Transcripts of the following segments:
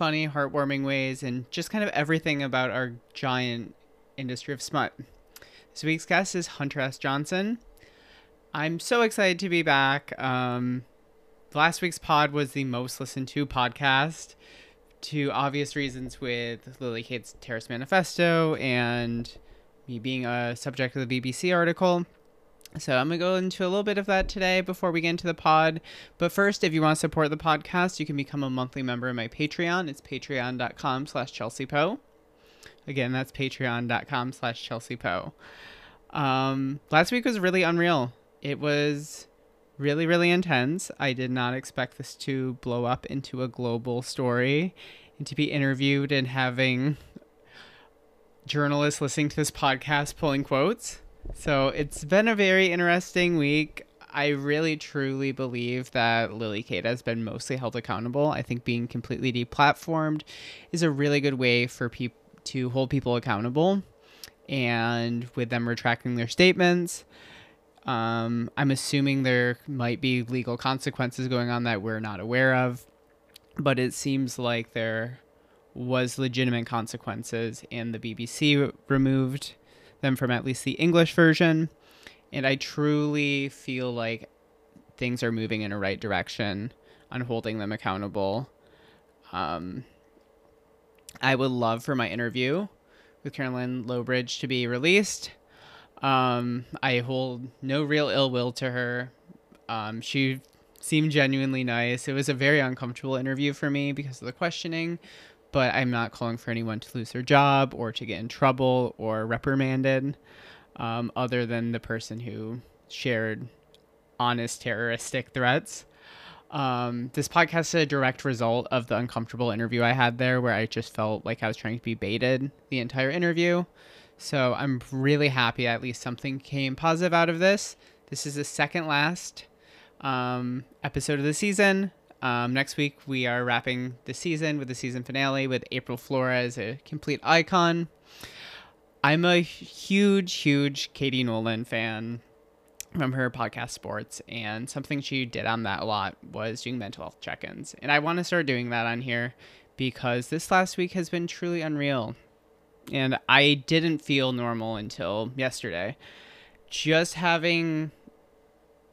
funny, heartwarming ways and just kind of everything about our giant industry of smut. This week's guest is Hunter S. Johnson. I'm so excited to be back. Um, last week's pod was the most listened to podcast to obvious reasons with Lily Kate's Terrorist Manifesto and me being a subject of the BBC article. So I'm going to go into a little bit of that today before we get into the pod. But first, if you want to support the podcast, you can become a monthly member of my Patreon. It's patreon.com slash Chelsea. Again, that's patreon.com slash Chelsea. Um, last week was really unreal. It was really, really intense. I did not expect this to blow up into a global story and to be interviewed and having journalists listening to this podcast pulling quotes. So it's been a very interesting week. I really truly believe that Lily Kate has been mostly held accountable. I think being completely deplatformed is a really good way for people to hold people accountable and with them retracting their statements. Um, I'm assuming there might be legal consequences going on that we're not aware of, but it seems like there was legitimate consequences, and the BBC removed them from at least the English version. And I truly feel like things are moving in a right direction on holding them accountable. Um, I would love for my interview with Caroline Lowbridge to be released. Um, I hold no real ill will to her. Um, she seemed genuinely nice. It was a very uncomfortable interview for me because of the questioning, but I'm not calling for anyone to lose their job or to get in trouble or reprimanded, um, other than the person who shared honest terroristic threats. Um, this podcast is a direct result of the uncomfortable interview I had there, where I just felt like I was trying to be baited the entire interview. So I'm really happy at least something came positive out of this. This is the second last um, episode of the season. Um, next week, we are wrapping the season with the season finale with April Flores, a complete icon. I'm a huge, huge Katie Nolan fan from her podcast Sports, and something she did on that a lot was doing mental health check ins. And I want to start doing that on here because this last week has been truly unreal. And I didn't feel normal until yesterday. Just having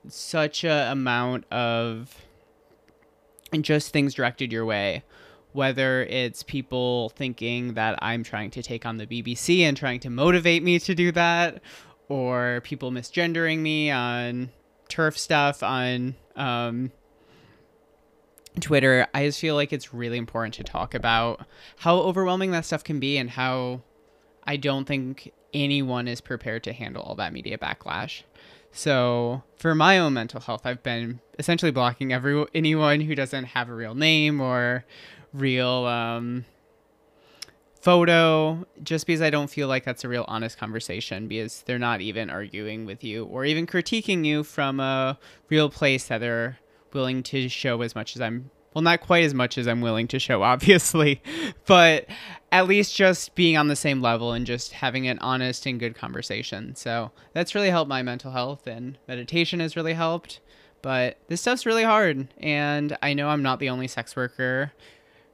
such a amount of and just things directed your way whether it's people thinking that I'm trying to take on the BBC and trying to motivate me to do that, or people misgendering me on turf stuff on um, Twitter. I just feel like it's really important to talk about how overwhelming that stuff can be and how I don't think anyone is prepared to handle all that media backlash. So for my own mental health, I've been essentially blocking every anyone who doesn't have a real name or real um, photo, just because I don't feel like that's a real honest conversation because they're not even arguing with you or even critiquing you from a real place that they're willing to show as much as I'm well, not quite as much as I'm willing to show, obviously, but at least just being on the same level and just having an honest and good conversation. So that's really helped my mental health, and meditation has really helped. But this stuff's really hard, and I know I'm not the only sex worker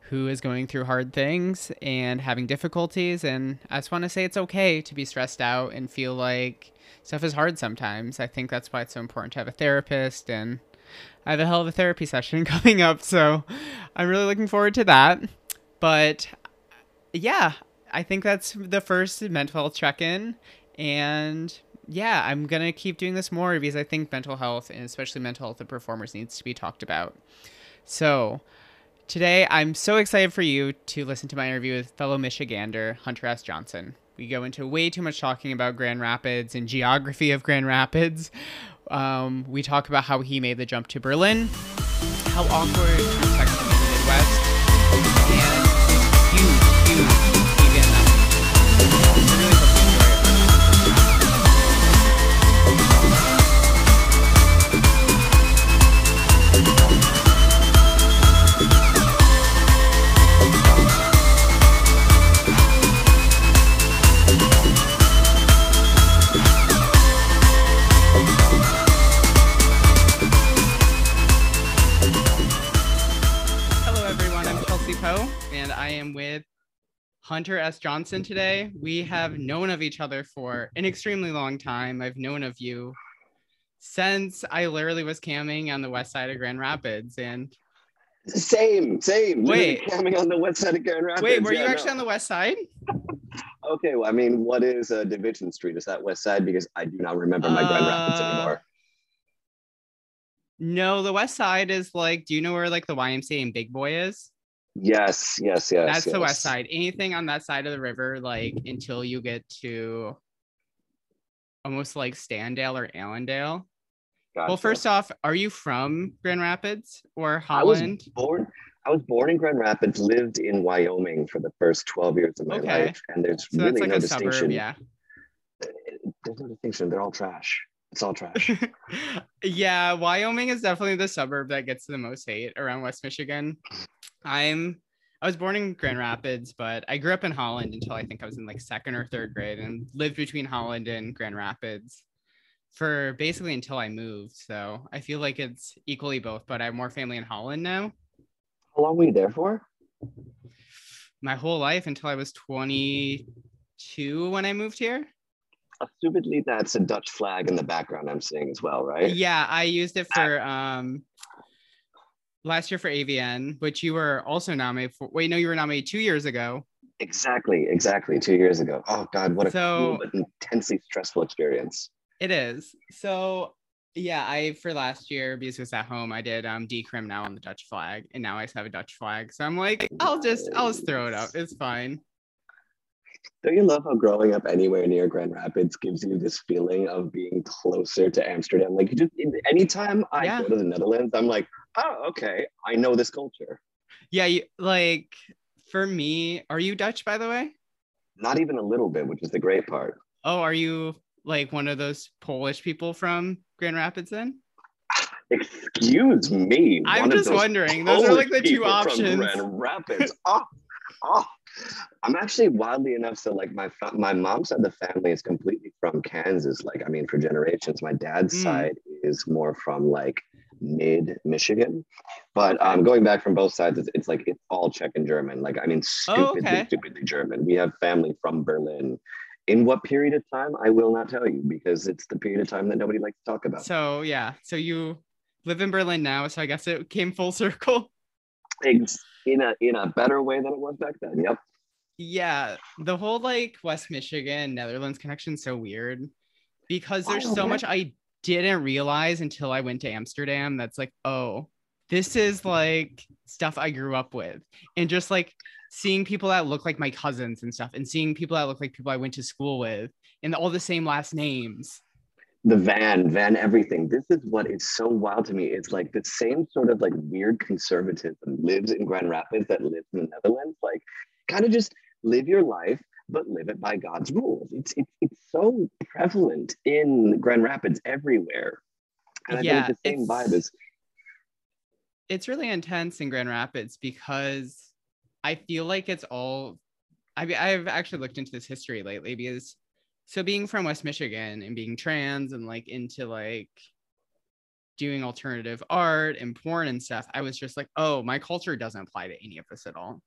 who is going through hard things and having difficulties. And I just want to say it's okay to be stressed out and feel like stuff is hard sometimes. I think that's why it's so important to have a therapist and I have a hell of a therapy session coming up, so I'm really looking forward to that. But yeah, I think that's the first mental health check in. And yeah, I'm going to keep doing this more because I think mental health, and especially mental health of performers, needs to be talked about. So today, I'm so excited for you to listen to my interview with fellow Michigander, Hunter S. Johnson. We go into way too much talking about Grand Rapids and geography of Grand Rapids, um, we talk about how he made the jump to Berlin, how awkward Hunter S. Johnson today. We have known of each other for an extremely long time. I've known of you since I literally was camming on the west side of Grand Rapids. And Same, same. Wait. Camping on the west side of Grand Rapids. wait, were you Yeah, actually no. on the west side? Okay, well, I mean, what is uh, Division Street? Is that west side? Because I do not remember my Grand Rapids Uh, anymore. No, the west side is like, do you know where like the YMCA and Big Boy is? Yes, yes, yes. That's the west side. Anything on that side of the river, like until you get to almost like Standale or Allendale. Well, first off, are you from Grand Rapids or Holland? I was born. I was born in Grand Rapids, lived in Wyoming for the first 12 years of my Okay. life, and there's So really like no a distinction. suburb, yeah. There's no distinction. They're all trash. It's all trash. yeah, Wyoming is definitely the suburb that gets the most hate around West Michigan. I'm I was born in Grand Rapids, but I grew up in Holland until I think I was in like second or third grade and lived between Holland and Grand Rapids for basically until I moved. So I feel like it's equally both, but I have more family in Holland now. How long were you there for? My whole life until I was 22 when I moved here. Assumedly, that's a Dutch flag in the background I'm seeing as well, right? Yeah, I used it for um last year for AVN, which you were also nominated for. Wait, no, you were nominated two years ago. Exactly, exactly. Two years ago. Oh God, what a So- cool but intensely stressful experience. It is. So yeah, I for last year because it was at home, I did um decrim now on the Dutch flag, and now I just have a Dutch flag. So I'm like, I'll just I'll just throw it up. It's fine. Don't you love how growing up anywhere near Grand Rapids gives you this feeling of being closer to Amsterdam? Like you just anytime I Yeah. go to the Netherlands, I'm like, oh, okay, I know this culture. Yeah, you, like for me, are you Dutch by the way? Not even a little bit, which is the great part. Oh, are you like one of those Polish people from Grand Rapids then? Excuse me. I'm just wondering. Those are like the two people from options. Grand Rapids. oh, oh. I'm actually wildly enough. So, like, my fa- my mom's side of the family is completely from Kansas. Like, I mean, for generations. My dad's Mm. side is more from like mid Michigan, but um, going back from both sides, it's, it's like it's all Czech and German. Like, I mean, Oh, stupidly, okay. stupidly German. We have family from Berlin. In what period of time, I will not tell you because it's the period of time that nobody likes to talk about. So yeah, so you live in Berlin now, so I guess it came full circle. In a in a better way than it was back then. Yep. Yeah, the whole like West Michigan Netherlands connection is so weird because there's so much I didn't realize until I went to Amsterdam. That's like, oh, this is like stuff I grew up with, and just like seeing people that look like my cousins and stuff, and seeing people that look like people I went to school with, and all the same last names. the van, van everything. This is what is so wild to me. It's like the same sort of like weird conservatism lives in Grand Rapids that lives in the Netherlands. Like, kind of just live your life, but live it by God's rules. It's it's, it's so prevalent in Grand Rapids everywhere. And I Yeah, think the same it's- vibe is it's really intense in Grand Rapids because I feel like it's all I mean, I've actually looked into this history lately because so being from West Michigan and being trans and like into like doing alternative art and porn and stuff, I was just like, oh, my culture doesn't apply to any of this at all.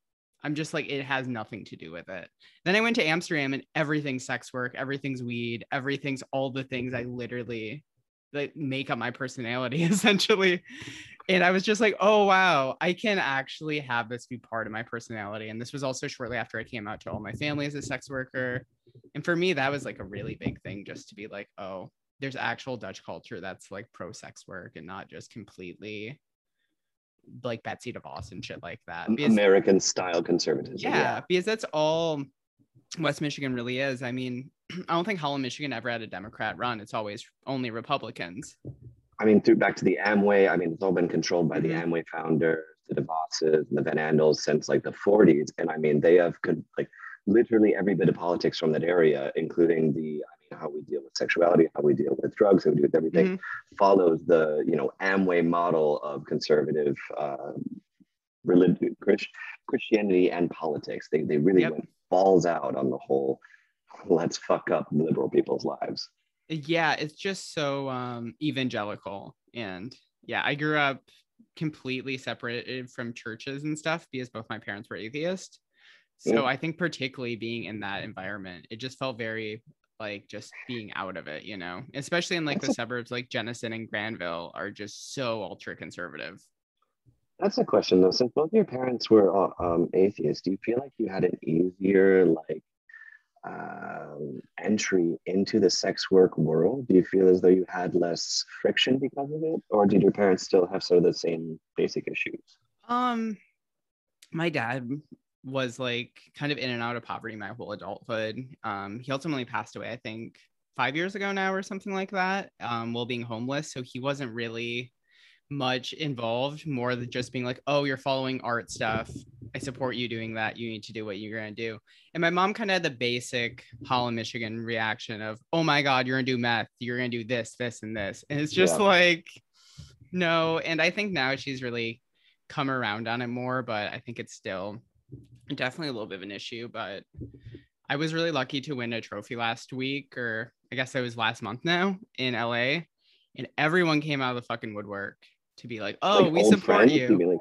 I'm just like, it has nothing to do with it. Then I went to Amsterdam and everything's sex work, everything's weed, everything's all the things I literally like make up my personality essentially. And I was just like, oh wow, I can actually have this be part of my personality. And this was also shortly after I came out to all my family as a sex worker. And for me, that was like a really big thing just to be like, oh, there's actual Dutch culture that's like pro sex work and not just completely like Betsy DeVos and shit like that. Because- American style conservatism. yeah, because that's all West Michigan really is. I mean, I don't think Holland, Michigan ever had a Democrat run. It's always only Republicans. I mean, through back to the Amway, I mean, it's all been controlled by the Mhm. Amway founders, the DeVosses, and the Van Andels since like the 40s. And I mean, they have like literally every bit of politics from that area, including the, how we deal with sexuality, how we deal with drugs, how we deal with everything, follows the, you know, Amway model of conservative uh, religion, Chris- Christianity and politics. They, they really Yep. went balls out on the whole, let's fuck up liberal people's lives. yeah it's just so um evangelical and yeah i grew up completely separated from churches and stuff because both my parents were atheist So Yeah. I think particularly being in that environment, it just felt very like just being out of it, you know, especially in like the That's suburbs like Jenison and Grandville are just so ultra conservative. That's a question though. Since both your parents were uh, um, atheists, do you feel like you had an easier like um, entry into the sex work world? Do you feel as though you had less friction because of it, or did your parents still have sort of the same basic issues? Um, my dad was like kind of in and out of poverty my whole adulthood. Um, he ultimately passed away, I think, five years ago now or something like that, um, while being homeless. So he wasn't really much involved, more than just being like, oh, you're following art stuff. I support you doing that. You need to do what you're going to do. And my mom kind of had the basic Holland, Michigan reaction of, oh my God, you're going to do meth. You're going to do this, this, and this. And it's just Yeah. like, no. And I think now she's really come around on it more, but I think it's still definitely a little bit of an issue. But I was really lucky to win a trophy last week, or I guess it was last month now in LA. And everyone came out of the fucking woodwork to be like, oh, Like we support friends? you like,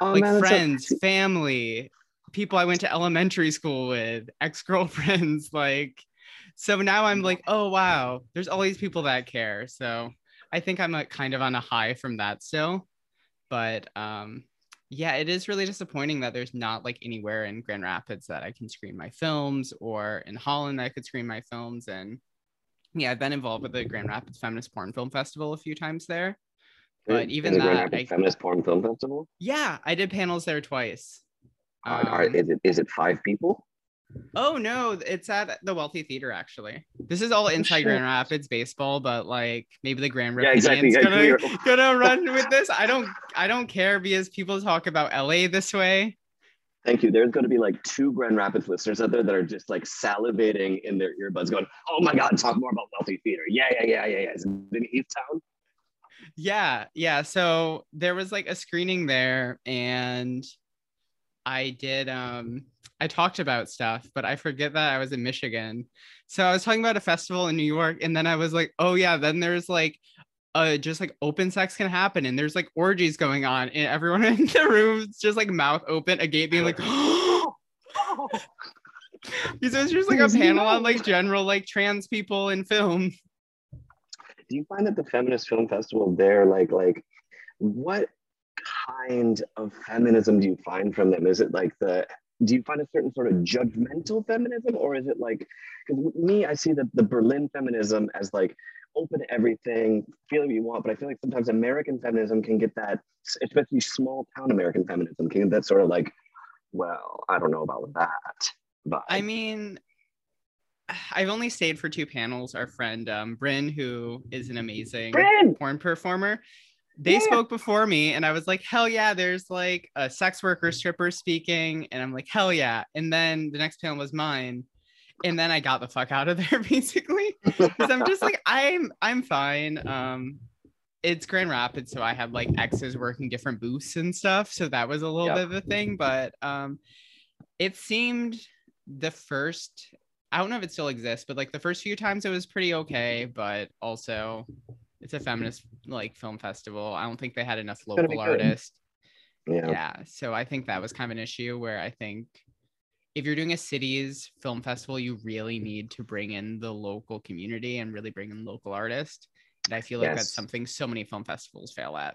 oh, like man, that's so- friends, family, people I went to elementary school with, ex girlfriends. Like, so now I'm like, oh wow, there's all these people that care. So I think I'm like kind of on a high from that still. But um, yeah, it is really disappointing that there's not like anywhere in Grand Rapids that I can screen my films or in Holland that I could screen my films. And yeah, I've been involved with the Grand Rapids Feminist Porn Film Festival a few times there. But even Grand that, I- feminist porn film festival. Yeah, I did panels there twice. Are- are- Um, is it is it five people? Oh no, it's at the Wealthy Theater actually. This is all inside shit. Grand Rapids baseball, but like maybe the Grand Yeah, Rapids exactly. Gonna, gonna run with this. I don't I don't care because people talk about LA this way. Thank you. There's going to be like two Grand Rapids listeners out there that are just like salivating in their earbuds, going, "Oh my God, talk more about wealthy theater." Yeah, yeah, yeah, yeah, yeah. Is it in East Town? Yeah, yeah. So there was like a screening there and I did um I talked about stuff, but I forget that I was in Michigan. So I was talking about a festival in New York and then I was like, "Oh yeah, then there's like uh just like open sex can happen and there's like orgies going on and everyone in the room is just like mouth open, a gate being like because it was just like a panel on like general like trans people in film. Do you find that the feminist film festival there, like, like, what kind of feminism do you find from them? Is it like the do you find a certain sort of judgmental feminism, or is it like? Because me, I see the the Berlin feminism as like open to everything, feel what you want. But I feel like sometimes American feminism can get that, especially small town American feminism, can get that sort of like, well, I don't know about that. But I mean, I've only stayed for two panels. Our friend um, Bryn, who is an amazing Bryn! porn performer, they Yeah. spoke before me, and I was like, "Hell yeah!" There's like a sex worker stripper speaking, and I'm like, "Hell yeah!" And then the next panel was mine, and then I got the fuck out of there basically because I'm just like, I'm I'm fine. Um, it's Grand Rapids, so I had like exes working different booths and stuff, so that was a little Yep. bit of a thing. But um, it seemed the first. I don't know if it still exists, but like the first few times it was pretty okay. But also, it's a feminist like film festival. I don't think they had enough local artists. yeah. Yeah, so I think that was kind of an issue where I think if you're doing a city's film festival, you really need to bring in the local community and really bring in local artists. And I feel like that's something so many film festivals fail at.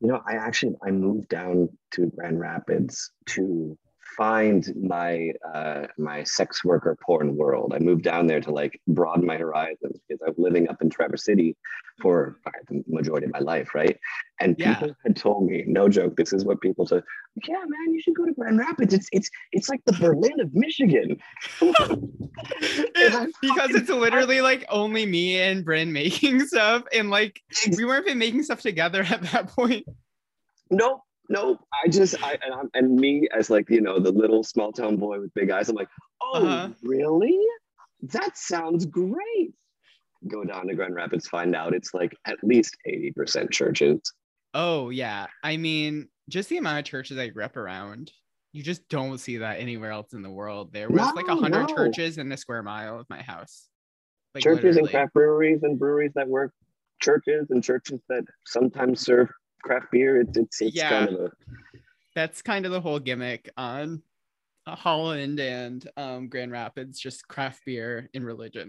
You know, I actually I moved down to Grand Rapids to find my uh, my sex worker porn world. I moved down there to like broaden my horizons because I was living up in Traverse City for the majority of my life, right? And Yeah. people had told me, no joke, this is what people say. Yeah, man, you should go to Grand Rapids. It's it's it's like the Berlin of Michigan. because it's literally like only me and Bryn making stuff, and like we weren't even making stuff together at that point. nope nope i just i and, I'm, and me as like you know the little small town boy with big eyes i'm like oh Uh-huh. really that sounds great go down to grand rapids find out it's like at least 80% churches Oh yeah, I mean, just the amount of churches I grew up around, you just don't see that anywhere else in the world. There was like a hundred no. churches in a square mile of my house. Like, churches and craft breweries and breweries that work churches and churches that sometimes serve craft beer it's it's, it's Yeah. kind of a That's kind of the whole gimmick on Holland and um, Grand Rapids, just craft beer in religion.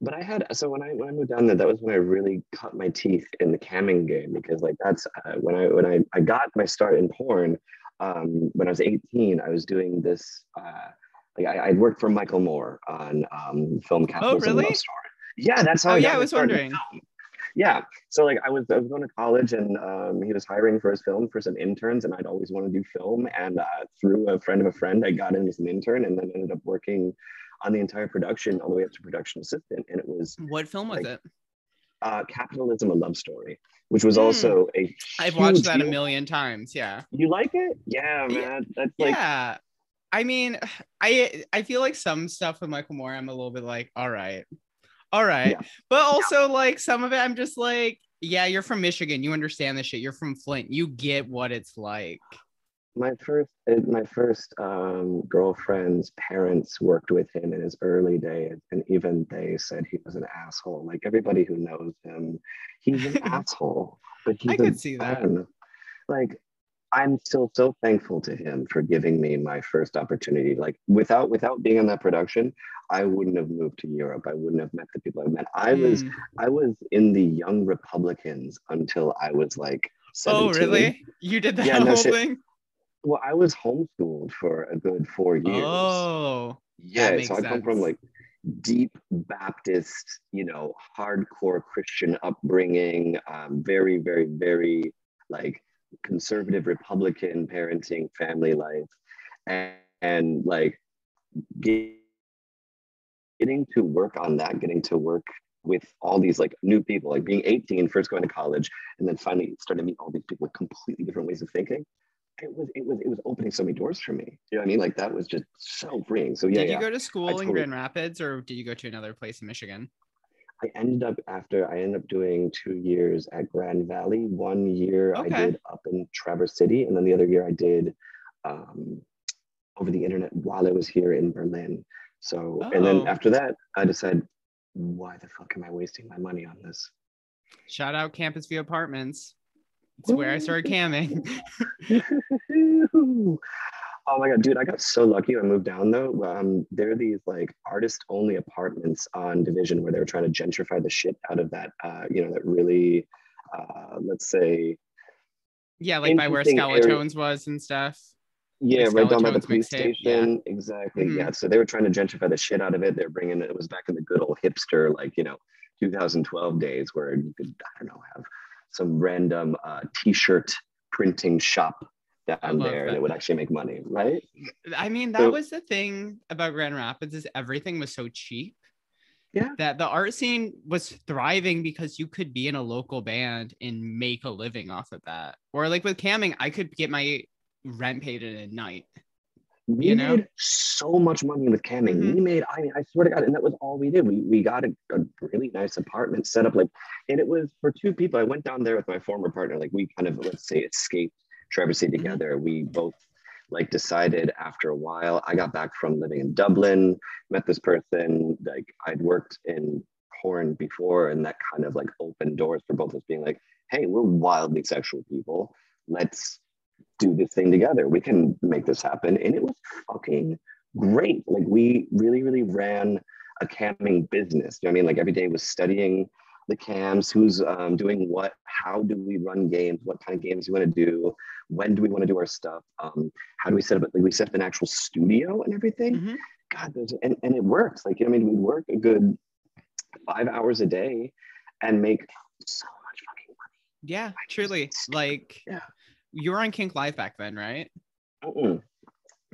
But I had so when I when I moved down there, that was when I really cut my teeth in the camming game because like that's uh, when I when I I got my start in porn. Um, when I was 18, I was doing this. Uh, like I, I'd worked for Michael Moore on um, film Capitalism Oh, really? Love Story. Yeah, that's how. Oh, I yeah, I was wondering. Yeah, so like I was I was going to college and um, he was hiring for his film for some interns and I'd always want to do film and uh, through a friend of a friend I got in as an intern and then ended up working on the entire production all the way up to production assistant and it was What film was Like, it? uh, Capitalism a Love Story, which was Hmm. also a I've watched that a million times. Yeah. You like it? Yeah, Yeah. man. That's like yeah. I mean, I I feel like some stuff with Michael Moore, I'm a little bit like, all right, all right. Yeah. But also like some of it, I'm just like, yeah, you're from Michigan, you understand this shit. You're from Flint, you get what it's like. my first uh, my first um, girlfriend's parents worked with him in his early days and even they said he was an asshole like everybody who knows him he's an asshole but he's I a could see that. like i'm still so thankful to him for giving me my first opportunity like without without being in that production i wouldn't have moved to europe i wouldn't have met the people i met i was Mm. i was in the young republicans until i was like 17. Oh, really? You did that Yeah, no whole shit. thing? Well, I was homeschooled for a good four years. Oh, yeah, so I come from like deep Baptist, you know, hardcore Christian upbringing, um, very, very, very like conservative Republican parenting, family life, and, and like get, getting to work on that, getting to work with all these like new people, like being 18, first going to college, and then finally starting to meet all these people with completely different ways of thinking. It was it was it was opening so many doors for me. You know what I mean? Like that was just so freeing. So yeah, did you yeah. go to school in Grand Rapids or did you go to another place in Michigan? I ended up after I ended up doing two years at Grand Valley. One year I did up in Traverse City, and then the other year I did um, over the internet while I was here in Berlin. So and then Oh. after that, I decided, why the fuck am I wasting my money on this? Shout out Campus View Apartments. It's where I started camming. oh my god, dude! I got so lucky. when I moved down though. Um, there are these like artist-only apartments on Division where they were trying to gentrify the shit out of that. Uh, you know, that really, uh, let's say, yeah, like by where Interesting area. Was and stuff. yeah, Like right down by the Skeletones police station. Exactly. Mhm. Yeah. So they were trying to gentrify the shit out of it. They're bringing it was back in the good old hipster, like you know, 2012 days where you could I don't know have some random uh, t-shirt printing shop down there, and that. it would actually make money, right? I mean, that So- was the thing about Grand Rapids is everything was so cheap. Yeah. That the art scene was thriving because you could be in a local band and make a living off of that. Or like with camming, I could get my rent paid in a night. we You know? made so much money with camming. Mhm. We made, I mean, I swear to God, and that was all we did. We we got a, a really nice apartment set up, like, and it was for two people. I went down there with my former partner. Like, we kind of let's say escaped Traverse Mhm. together. We both like decided after a while. I got back from living in Dublin, met this person. Like, I'd worked in porn before, and that kind of like opened doors for both of us being like, hey, we're wildly sexual people. Let's do this thing together. We can make this happen. And it was fucking great. Like we really, really ran a camming business. You know what I mean? Like every day was studying the cams, who's um, doing what, how do we run games, what kind of games we want to do, when do we want to do our stuff, um, how do we set up, like we set up an actual studio and everything. Mhm. God, there's, and, and it works. Like, you know, I mean, we work a good five hours a day and make so much fucking money. Yeah, I truly. Like Yeah. you were on Kink Live back then, right? Mm-mm.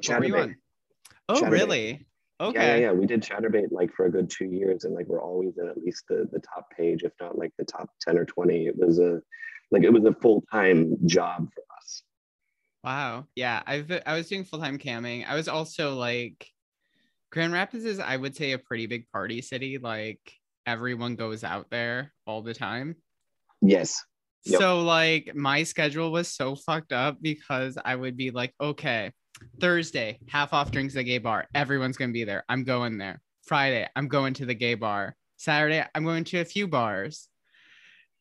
What were you Chaturbate. on? Oh, Chaturbate. really? Okay. Yeah, yeah, yeah. We did Chaturbate like for a good two years, and like we're always in at least the the top page, if not like the top ten or twenty. It was a like it was a full time job for us. Wow. Yeah, I've I was doing full time camming. I was also like Grand Rapids is I would say a pretty big party city. Like everyone goes out there all the time. Yes. Yep. So like my schedule was so fucked up because I would be like, okay, Thursday, half off drinks at gay bar. Everyone's gonna be there. I'm going there. Friday, I'm going to the gay bar. Saturday, I'm going to a few bars.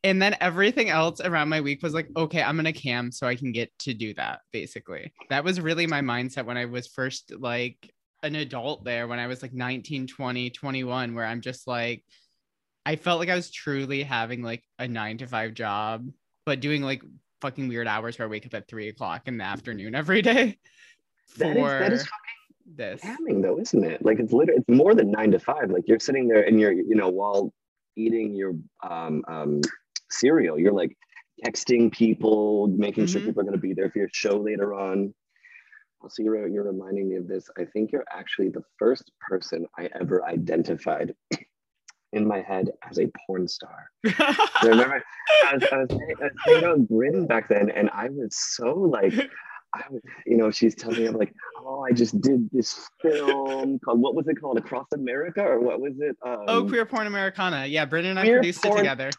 and then everything else around my week was like, okay, I'm gonna cam so I can get to do that. Basically, that was really my mindset when I was first like an adult there, when I was like 19, 20, 21, where I'm just like, I felt like I was truly having like a nine to five job, but doing like fucking weird hours where I wake up at three o'clock in the afternoon every day. That is, that is this camming though, isn't it? Like it's literally it's more than nine to five. Like you're sitting there and you're, you know, while eating your um, um cereal, you're like texting people, making sure Mhm. people are gonna be there for your show later on. Also, you're, you're reminding me of this. I think you're actually the first person I ever identified in my head as a porn star. I remember I was, I was, I was hanging out with Bryn back then, and I was so like, I you know, she's telling me, I'm like, oh, I just did this film called, what was it called? Across America, or what was it? Um, oh, queer porn Americana. Yeah, Brendan and I produced it together.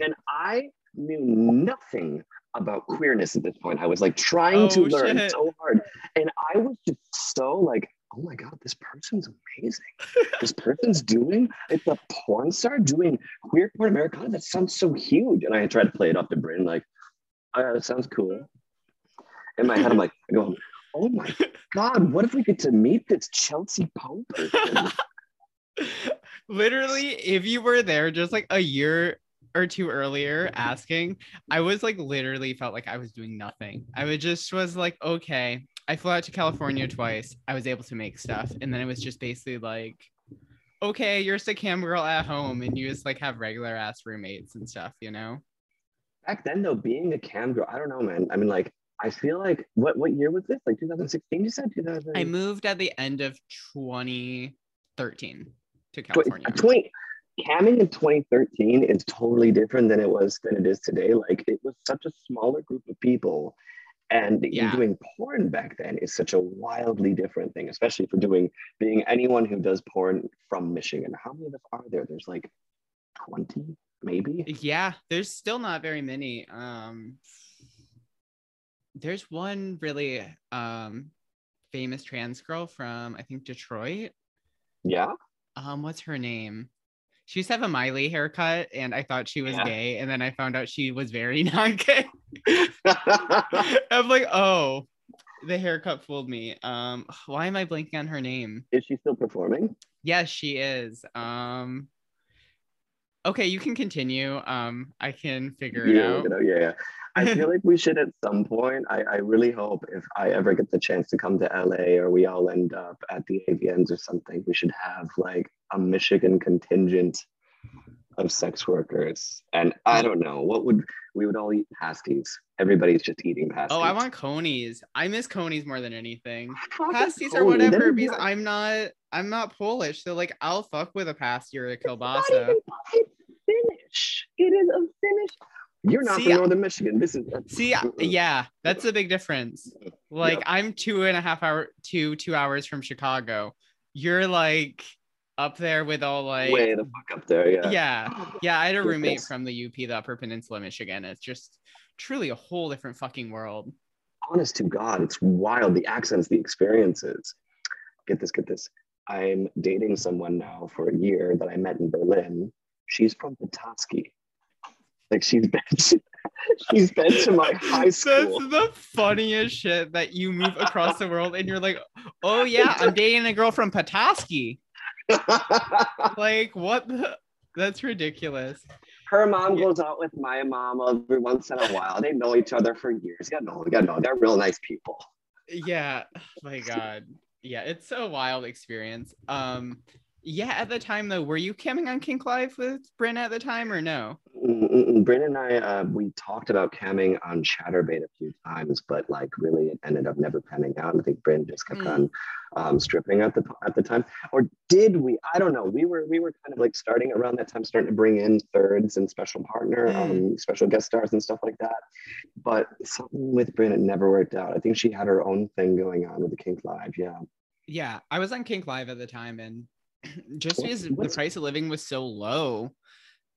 And I knew nothing about queerness at this point. I was like trying to Oh, learn shit. so hard. And I was just so like, oh my God, this person's amazing. this person's doing, it's a porn star doing queer porn Americana. That sounds so huge. And I tried to play it off to Bryn, like, oh, that sounds cool. In my head, I'm like, I go, oh my God, what if we get to meet this Chelsea Poe? Literally, if you were there just like a year or two earlier asking, I was like literally felt like I was doing nothing. I would just was like, okay, I flew out to California twice. I was able to make stuff. And then it was just basically like, okay, you're just a cam girl at home and you just like have regular ass roommates and stuff, you know? Back then, though, being a cam girl, I don't know, man. I mean, like, I feel like, what, what year was this? Like 2016, you said? 2000? I moved at the end of 2013 to California. 20 camming in 2013 is totally different than it was than it is today like it was such a smaller group of people and Yeah. doing porn back then is such a wildly different thing especially for doing being anyone who does porn from michigan how many of us are there there's like 20 maybe Yeah, there's still not very many. Um there's one really um famous trans girl from I think Detroit. yeah Um what's her name? She used to have a Miley haircut and I thought she was Yeah. gay and then I found out she was very not gay. I'm like, "Oh, the haircut fooled me." Um why am I blanking on her name? is she still performing Yes, she is. Um Okay, you can continue. Um I can figure it out. look it up. yeah, yeah. I feel like we should at some point. I, I really hope if I ever get the chance to come to LA or we all end up at the AVNs or something, we should have like a Michigan contingent of sex workers. And I don't know what would we would all eat pasties. Everybody's just eating pasties. Oh, I want conies. I miss conies more than anything. Pasties or whatever, They're because not- I'm not I'm not Polish. So like I'll fuck with a pasty or a it's not kielbasa. even- It's Finnish. It is a Finnish. You're not See, from Northern Michigan. This is See, yeah, that's a big difference. Like Yep. I'm two and a half hour two two hours from Chicago. You're like up there with all like way the fuck up there. Yeah. yeah. Yeah, I had a roommate from the UP, the Upper Peninsula, Michigan. It's just truly a whole different fucking world. honest to God, it's wild. The accents, the experiences. Get this, get this. I'm dating someone now for a year that I met in Berlin. She's from Petoskey. Like she's been, she's been to my high school. That's the funniest shit that you move across the world and you're like, oh yeah, I'm dating a girl from Petoskey. Like, what the? That's ridiculous. Her mom goes out with my mom every once in a while. They know each other for years. Yeah, no, yeah, no, they're real nice people. Yeah. Oh my God. Yeah, it's a wild experience. Um, yeah, at the time though, were you camming on Kink Live with Bryn at the time or no? Mm, mm. And I, uh, we talked about camming on Chaturbate a few times, but like really, it ended up never panning out. I think Bryn just kept Mm. on um, stripping at the at the time, or did we? I don't know. We were we were kind of like starting around that time, starting to bring in thirds and special partner, um, special guest stars and stuff like that. But something with it never worked out. I think she had her own thing going on with the Kink Live. Yeah. Yeah, I was on Kink Live at the time, and just because the price of living was so low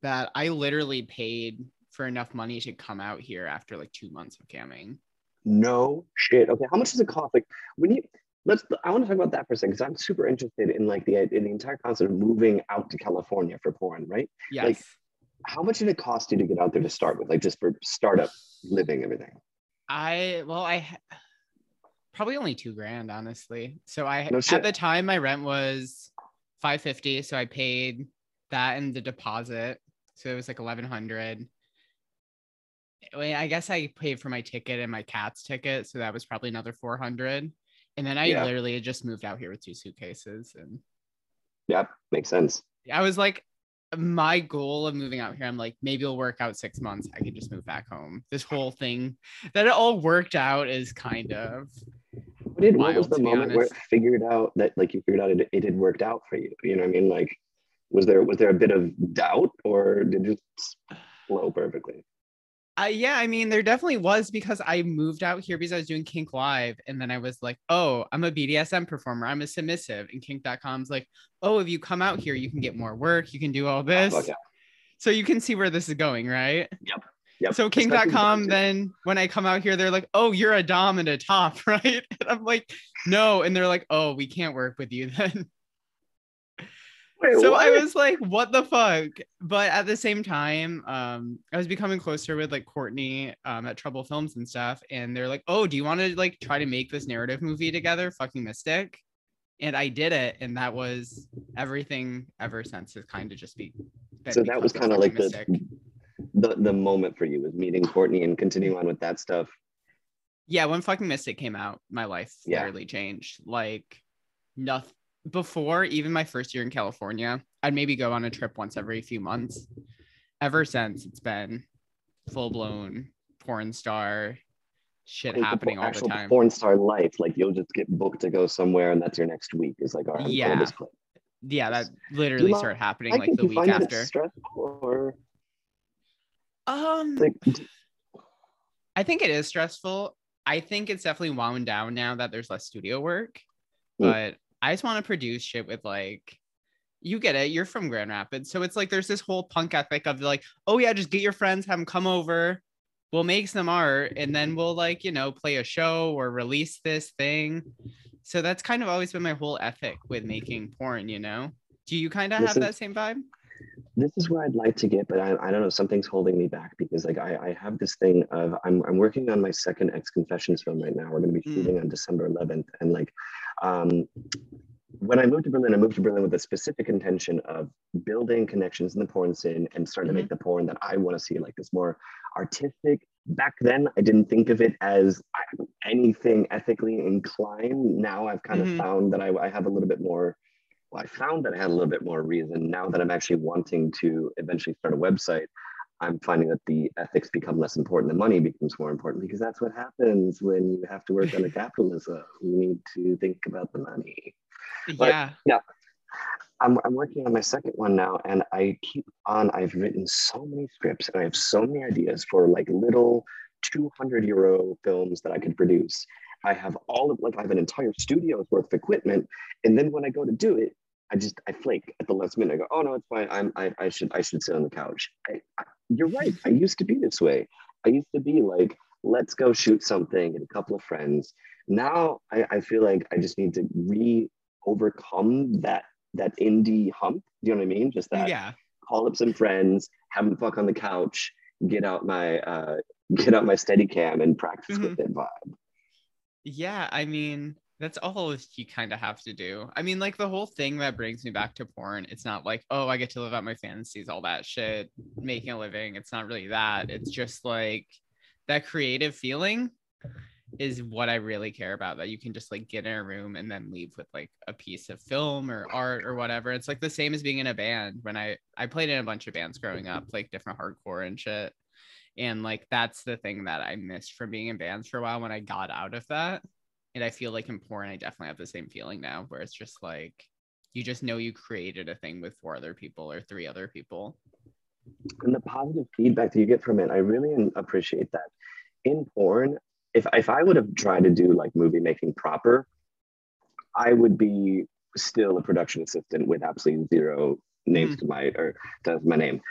that I literally paid for enough money to come out here after like two months of camming. No shit. Okay, how much does it cost? Like when you let's I want to talk about that for a second because I'm super interested in like the in the entire concept of moving out to California for porn, right? Yes. Like, how much did it cost you to get out there to start with, like just for startup living everything? I well, I probably only two grand, honestly. So I No at the time my rent was five fifty, so I paid that and the deposit, so it was like eleven hundred. I guess I paid for my ticket and my cat's ticket, so that was probably another four hundred. And then I Yeah. literally just moved out here with two suitcases, and Yep, makes sense. I was like, my goal of moving out here, I'm like, maybe it'll work out six months. I can just move back home. This whole thing that it all worked out is kind of What, did, what was the to be moment where it honest. figured out that like you figured out it, it had worked out for you? You know what I mean? Like, was there was there a bit of doubt or did it flow perfectly? Uh, yeah, I mean, there definitely was because I moved out here because I was doing Kink Live. And then I was like, oh, I'm a BDSM performer. I'm a submissive. And kink.com's like, oh, if you come out here, you can get more work. You can do all this. fuck yeah. So you can see where this is going, right? Yep. Yep. So kink.com, then when I come out here, they're like, oh, you're a Dom and a top, right? And I'm like, no. And they're like, oh, we can't work with you then. Wait, so I was like, what the fuck? But at the same time, um, I was becoming closer with like Courtney um, at Trouble Films and stuff. And they're like, oh, do you want to like try to make this narrative movie together? Fucking Mystic. And I did it. And that was everything ever since has kind of just be. been So that was kind of like the, the the moment for you was meeting Courtney and continuing on with that stuff. yeah when fucking mystic came out my life Yeah. literally changed like nothing before even my first year in california i'd maybe go on a trip once every few months ever since it's been full-blown porn star shit Like the happening por- all the time Porn star life, like you'll just get booked to go somewhere, and that's your next week. Is like, all right, Yeah. yeah. This place. yeah that literally started happening I like the week after or um like, i think it is stressful i think it's definitely wound down now that there's less studio work Mm. but i just want to produce shit with like you get it you're from grand rapids so it's like there's this whole punk ethic of like oh yeah just get your friends have them come over we'll make some art and then we'll like you know play a show or release this thing. So that's kind of always been my whole ethic with making porn you know? Do you kind of have that same vibe this is where I'd like to get, but I, I don't know, something's holding me back because like I, I have this thing of I'm I'm working on my second X Confessions film right now. We're gonna be Mm. shooting on December 11th, and like um when I moved to Berlin, I moved to Berlin with a specific intention of building connections in the porn scene and starting to make the porn that I want to see, like this more artistic. Back then, I didn't think of it as anything ethically inclined. Now I've kind Mhm. of found that I, I have a little bit more well, I found that I had a little bit more reason now that I'm actually wanting to eventually start a website. I'm finding that the ethics become less important. The money becomes more important because that's what happens when you have to work under capitalism. You need to think about the money. But- yeah I'm, I'm working on my second one now, and I keep on. I've written so many scripts and I have so many ideas for like little 200 euro films that I could produce. I have all of like I have an entire studio's worth of equipment, and then when I go to do it, I just I flake at the last minute. I go, oh no, it's fine. I'm I, I should I should sit on the couch. I, I, you're right. I used to be this way. I used to be like, let's go shoot something and a couple of friends. Now I, I feel like I just need to re overcome that that indie hump. Do you know what I mean? Just that yeah call up some friends, have them fuck on the couch, get out my uh get out my steady cam and practice with it vibe. Yeah, I mean, that's all you kind of have to do. I mean, like the whole thing that brings me back to porn, it's not like, oh, I get to live out my fantasies, all that shit, making a living. It's not really that. It's just like that creative feeling is what I really care about. That you can just like get in a room and then leave with like a piece of film or art or whatever. It's like the same as being in a band. When I I played in a bunch of bands growing up, like different hardcore and shit. And like that's the thing that I missed from being in bands for a while when I got out of that. And I feel like in porn, I definitely have the same feeling now where it's just like you just know you created a thing with four other people or three other people. And the positive feedback that you get from it, I really appreciate that. In porn, if if I would have tried to do like movie making proper, I would be still a production assistant with absolutely zero names mm. to my or to my name.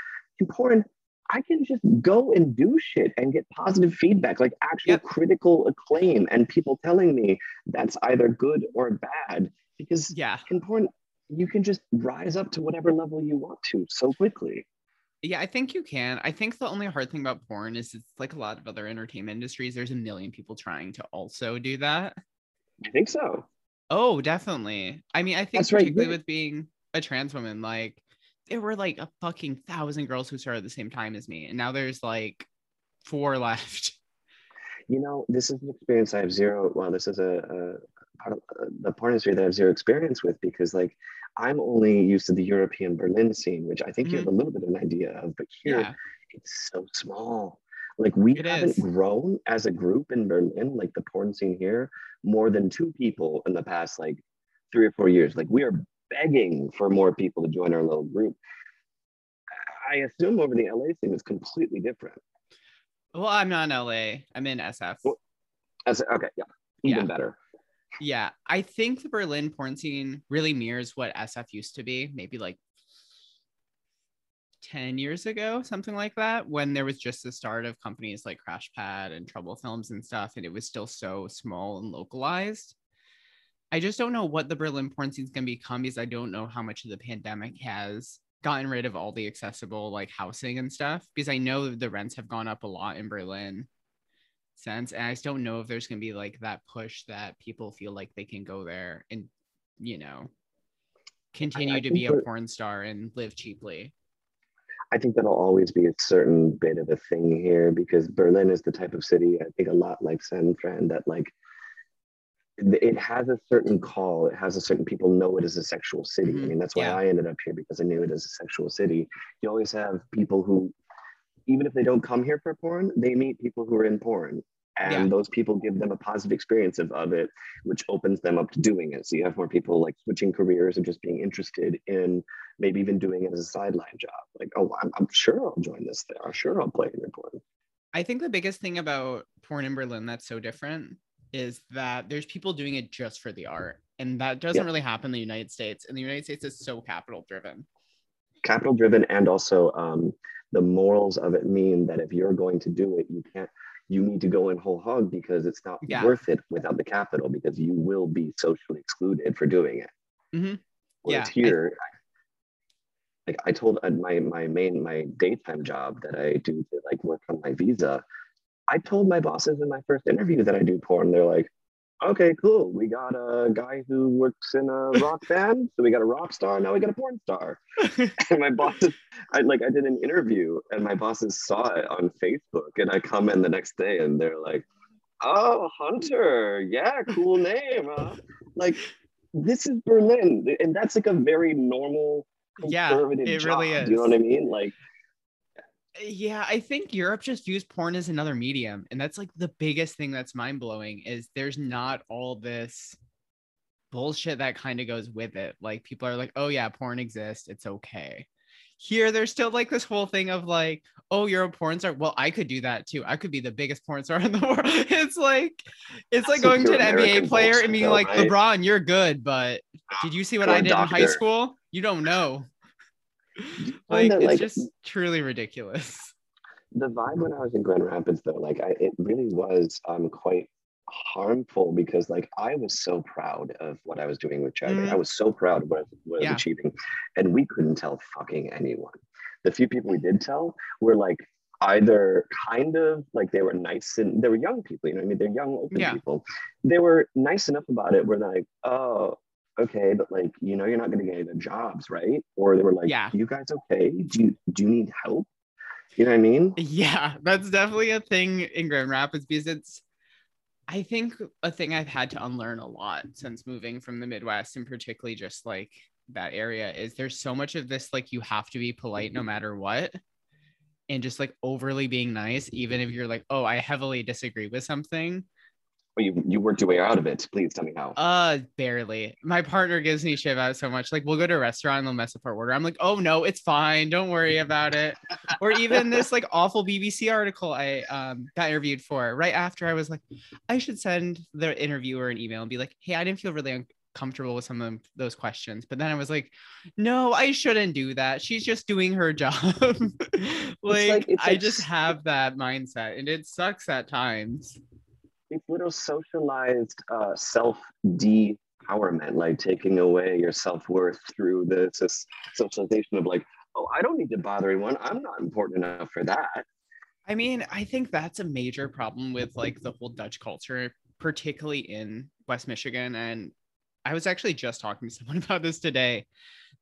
In porn, I can just go and do shit and get positive feedback, like actual Yep. critical acclaim, and people telling me that's either good or bad. Because Yeah. in porn, you can just rise up to whatever level you want to so quickly. Yeah, I think you can. I think the only hard thing about porn is it's like a lot of other entertainment industries. There's a million people trying to also do that. I think so. Oh, definitely. I mean, I think That's particularly yeah. with being a trans woman, like there were like a fucking thousand girls who started at the same time as me, and now there's like four left. You know, this is an experience I have zero. Well, this is a, a part of uh, the porn industry that I have zero experience with because, like, I'm only used to the European Berlin scene, which I think you have a little bit of an idea of, but here Mm-hmm. Yeah. it's so small. Like, we It haven't is. grown as a group in Berlin, like the porn scene here, more than two people in the past like three or four years. Like, we are begging for more people to join our little group. I assume over the LA scene is completely different. Well, I'm not in LA. I'm in SF. Well- As okay, yeah, even Yeah. better. Yeah, I think the Berlin porn scene really mirrors what SF used to be, maybe like 10 years ago, something like that, when there was just the start of companies like Crash Pad and Trouble Films and stuff, and it was still so small and localized. I just don't know what the Berlin porn scene is going to become because I don't know how much of the pandemic has gotten rid of all the accessible like housing and stuff because I know the rents have gone up a lot in Berlin since and I just don't know if there's going to be like that push that people feel like they can go there and you know continue to be a porn star and live cheaply. I think that'll always be a certain bit of a thing here because Berlin is the type of city, I think a lot like San Fran, that like it has a certain call. It has a certain people know it as a sexual city. I Mhm. mean, that's why Yeah. I ended up here because I knew it as a sexual city. You always have people who, even if they don't come here for porn, they meet people who are in porn. And Yeah. those people give them a positive experience of, of it, which opens them up to doing it. So you have more people like switching careers and just being interested in maybe even doing it as a sideline job. Like, oh, I'm, I'm sure I'll join this thing. I'm sure I'll play in your porn. I think the biggest thing about porn in Berlin that's so different is that there's people doing it just for the art. And that doesn't Yeah. really happen in the United States. And the United States is so capital driven. Capital driven, and also um, the morals of it mean that if you're going to do it, you can't. You need to go in whole hog because it's not Yeah. worth it without the capital because you will be socially excluded for doing it. Mhm. Whereas Yeah, I- here, like I told uh, my my main my daytime job that I do to like work on my visa, I told my bosses in my first interview that I do porn. They're like, okay, cool. We got a guy who works in a rock band, so we got a rock star. Now we got a porn star. and my bosses, I like I did an interview, and my bosses saw it on Facebook, and I come in the next day, and they're like, oh, Hunter, yeah, cool name. Huh? Like this is Berlin, and that's like a very normal Yeah, conservative it job. really Do you know what I mean? Like, Yeah, I think Europe just views porn as another medium. And that's like the biggest thing that's mind blowing is there's not all this bullshit that kind of goes with it. Like people are like, oh yeah, porn exists. It's okay. Here, there's still like this whole thing of like, oh, you're a porn star. Well, I could do that too. I could be the biggest porn star in the world. It's like, it's like going to an NBA player and being though, like, right? LeBron, you're good, but did you see what Or I did in high school? You don't know. Like, that, it's just truly ridiculous. the vibe when I was in Grand Rapids, though, like I, it really was um quite harmful because like I was so proud of what I was doing with Chad. Mhm. I was so proud of what, I- what I was achieving, and we couldn't tell fucking anyone. The few people we did tell were like either kind of like they were nice and they were young people. You know, what I mean, they're young, open Yeah. people. They were nice enough about it. They're like, oh. Okay, but like you know, you're not going to get any jobs, right? Or they were like, Yeah. "You guys okay? Do you do you need help?" You know what I mean? Yeah, that's definitely a thing in Grand Rapids because it's, I think, a thing I've had to unlearn a lot since moving from the Midwest and particularly just like that area is there's so much of this like you have to be polite no mm-hmm. matter what and just like overly being nice, even if you're like, oh, I heavily disagree with something. Well, you you worked your way out of it. Please tell me how. Uh, barely. My partner gives me shit about it so much. Like, we'll go to a restaurant and they'll mess up our order. I'm like, oh no, it's fine. Don't worry about it. or even this like awful BBC article I um got interviewed for. Right after I was like, I should send the interviewer an email and be like, hey, I didn't feel really uncomfortable with some of those questions. But then I was like, no, I shouldn't do that. She's just doing her job. like, like- it's I like just have that mindset, and it sucks at times. It's little socialized uh, self depowerment, like taking away your self worth through this, this socialization of like, oh, I don't need to bother anyone. I'm not important enough for that. I mean, I think that's a major problem with like the whole Dutch culture, particularly in West Michigan. And I was actually just talking to someone about this today.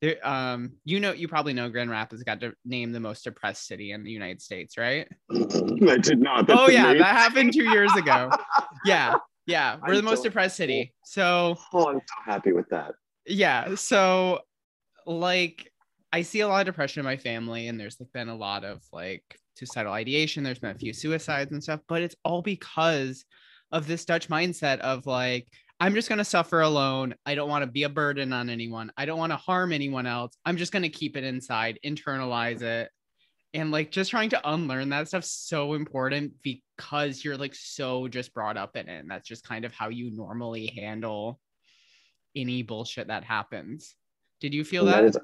There, um, you know, you probably know Grand Rapids got to name the most depressed city in the United States, right? I did not. That's oh yeah, that happened two years ago. yeah, yeah, we're I'm the most so depressed city. So Oh, I'm so happy with that. yeah, so like I see a lot of depression in my family, and there's like been a lot of like suicidal ideation. There's been a few suicides and stuff, but it's all because of this Dutch mindset of like, I'm just going to suffer alone. I don't want to be a burden on anyone. I don't want to harm anyone else. I'm just going to keep it inside, internalize it. And like just trying to unlearn that stuff's so important because you're like so just brought up in it. And that's just kind of how you normally handle any bullshit that happens. Did you feel that? that? is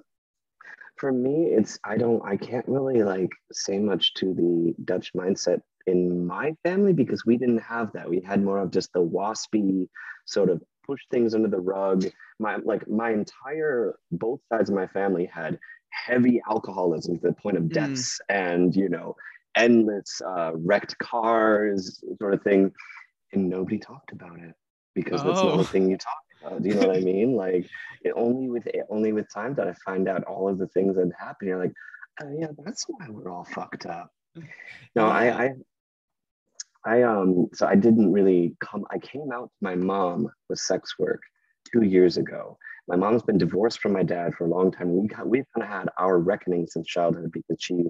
for me it's i don't i can't really like say much to the dutch mindset in my family because we didn't have that we had more of just the waspy sort of push things under the rug my like my entire both sides of my family had heavy alcoholism to the point of Mm. deaths and you know endless uh, wrecked cars sort of thing and nobody talked about it because that's not Oh. a thing you talk about do you know what i mean like it only with only with time that I find out all of the things that happen. You're like, oh yeah, that's why we're all fucked up. No, I, I, I um, so I didn't really come. I came out to my mom with sex work two years ago. My mom's been divorced from my dad for a long time. We got, we've kind of had our reckoning since childhood because she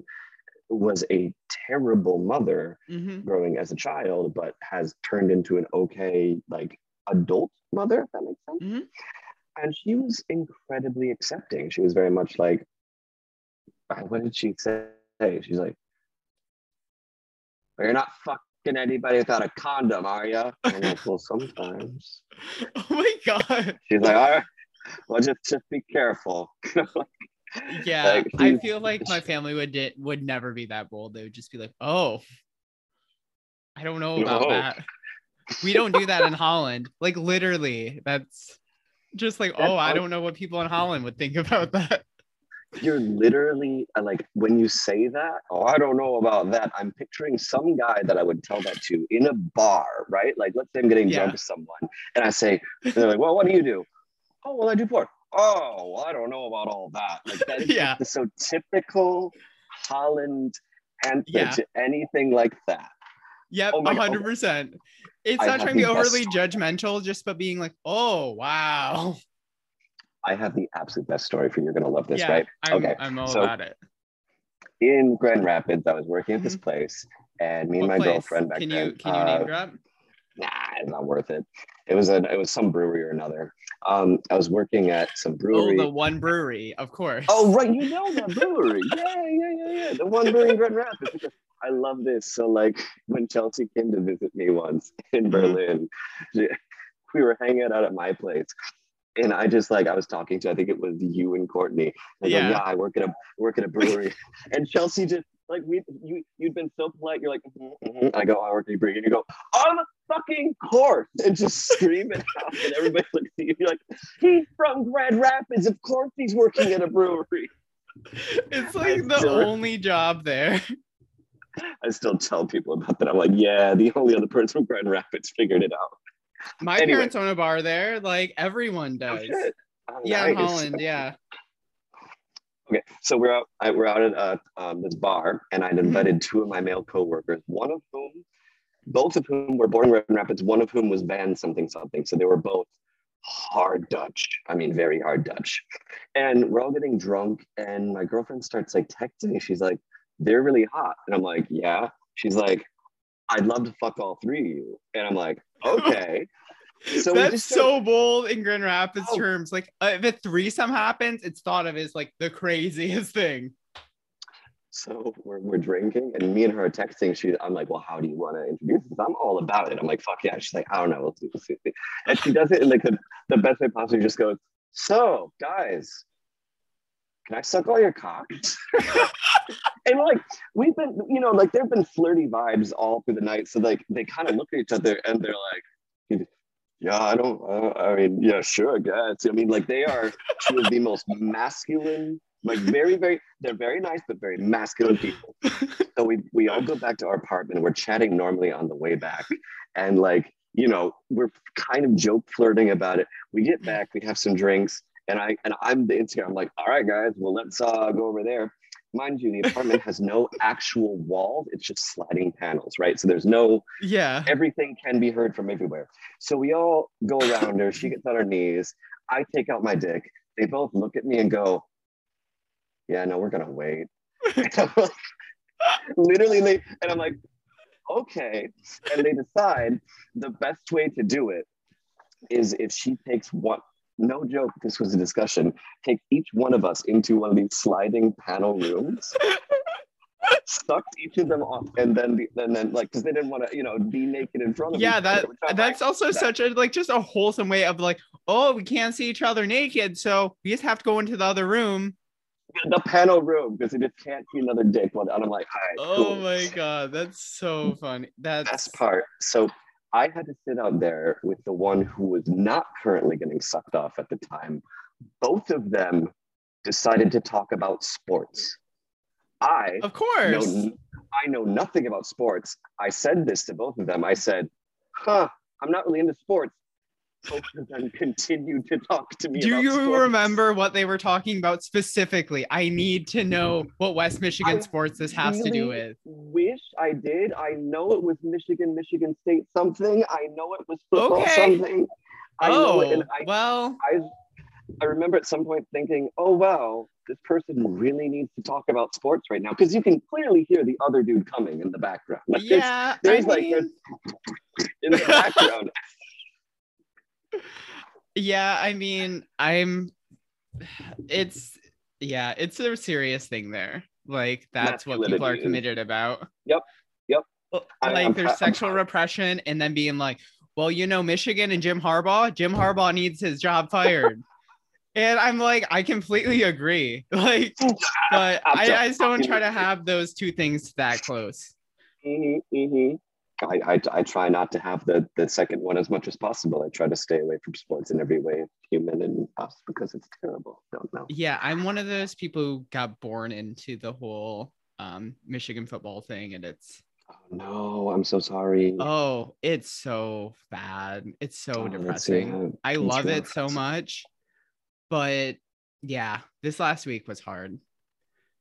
was a terrible mother Mhm. growing as a child, but has turned into an okay like adult mother. If that makes sense. Mhm. And she was incredibly accepting. She was very much like, what did she say? She's like, well, you're not fucking anybody without a condom, are you? Well, sometimes. Oh my god. She's like, all right, well, just just be careful. Yeah, Like, I feel like my family would di- would never be that bold. They would just be like, "Oh, I don't know about No. that. We don't do that in Holland." Like literally, that's just like, That's "Oh, I don't know what people in Holland would think about that." You're literally uh, like when you say that, oh, I don't know about that. I'm picturing some guy that I would tell that to in a bar, right? Like, let's say I'm getting Yeah. drunk with someone, and I say, and they're like, well, what do you do? Oh, well, I do porn. Oh, well, I don't know about all that. Like that is Yeah. so typical Holland answer Yeah. to anything like that. Yep, Oh hundred percent. It's not have trying to be overly judgmental, just but being like, "Oh, wow." I have the absolute best story for you. You're gonna love this, yeah, right? I'm, Okay, I'm all so- about it. In Grand Rapids, I was working at this place, and me and Mm-hmm. What my place? girlfriend back Can then. you can you uh, name drop? nah, it's not worth it. It was a it was some brewery or another. Um, I was working at some brewery. Oh, brewery. the one brewery, of course. Oh, right, you know that brewery. yeah, yeah, yeah, yeah. The one brewery in Grand Rapids. I love this. So like when Chelsea came to visit me once in Mhm. Berlin, we were hanging out at my place. And I just like I was talking to I think it was you and Courtney. I Yeah. yeah, I work at a work at a brewery. and Chelsea just like we you you'd been so polite. You're like, "Mhm, mhm." I go, I work at a brewery, and you go, on the fucking course, and just scream it out, and everybody looks at you. You're like, he's from Grand Rapids. Of course, he's working at a brewery. It's like the still- only job there. I still tell people about that. I'm like, yeah, the only other person from Grand Rapids figured it out. My Anyway. parents own a bar there. Like everyone Oh, does. Oh, yeah, in nice. Holland. Yeah. Okay, so we're out. I, we're out at uh, um, this bar, and I'd Mm-hmm. invited two of my male coworkers. One of whom, both of whom were born in Grand Rapids. One of whom was banned something something. So they were both hard Dutch. I mean, very hard Dutch. And we're all getting drunk, and my girlfriend starts like texting. She's like, "They're really hot," and I'm like, "Yeah." She's like, "I'd love to fuck all three of you," and I'm like, "Okay." So That's so bold in Grand Rapids Oh. terms. Like uh, if a threesome happens, it's thought of as like the craziest thing. So we're, we're drinking, and me and her are texting. She, I'm like, well, how do you want to introduce this? I'm all about it. I'm like, fuck yeah. She's like, I don't know. Let's do this. let's do this." And she does it in like the, the best way possible. She just goes, so guys, can I suck all your cocks? and like, we've been, you know, like there've been flirty vibes all through the night. So like, they kind of look at each other and they're like, yeah, I don't, uh, I mean, yeah, sure, I guess. I mean, like they are two of the most masculine like very, very, they're very nice, but very masculine people. so we we all go back to our apartment. We're chatting normally on the way back, and like you know, we're kind of joke flirting about it. We get back, we have some drinks, and I and I'm the insecure. I'm like, all right, guys, well let's uh, go over there. Mind you, the apartment has no actual walls; it's just sliding panels, right? So there's no yeah. everything can be heard from everywhere. So we all go around her. She gets on her knees. I take out my dick. They both look at me and go, "Yeah, no, we're gonna wait." Literally, they and I'm like, "Okay." And they decide the best way to do it is if she takes one. No joke. This was a discussion. Take each one of us into one of these sliding panel rooms sucked each of them off and then the, and then like because they didn't want to you know be naked in front of Yeah, that other, that's like, also that- such a like just a wholesome way of like, oh, we can't see each other naked, so we just have to go into the other room. the panel room because they just can't see another dick and I'm like all right Oh cool. my god, that's so funny. That's best part so I had to sit out there with the one who was not currently getting sucked off at the time both of them decided to talk about sports I Of course. know, I know nothing about sports. I said this to both of them. I said, huh, I'm not really into sports. Them continued to talk to me. Do you sports. remember what they were talking about specifically? I need to know mm-hmm. what West Michigan I sports this has to do with. Wish I did. I know it was Michigan, Michigan State something. I know it was football Okay. something. I know it, Oh, and I, well, I, I remember at some point thinking, oh wow, this person really needs to talk about sports right now because you can clearly hear the other dude coming in the background. Like there's- yeah, there's I like mean, there's in the background. Yeah, I mean, I'm. It's yeah, it's a serious thing there. Like that's what people are committed about. Yep, yep. Well, I- Like I'm there's I'm sexual proud. repression, and then being like, well, you know, Michigan and Jim Harbaugh. Jim Harbaugh needs his job fired. And I'm like, I completely agree. Like, but I, I just don't try to have those two things that close. Mhm, mhm. I, I, I try not to have the, the second one as much as possible. I try to stay away from sports in every way human and us because it's terrible. Don't know. Yeah, I'm one of those people who got born into the whole um, Michigan football thing, and it's Oh, no, I'm so sorry. oh, it's so bad. It's so Oh, depressing. I love it so much, but yeah, this last week was hard.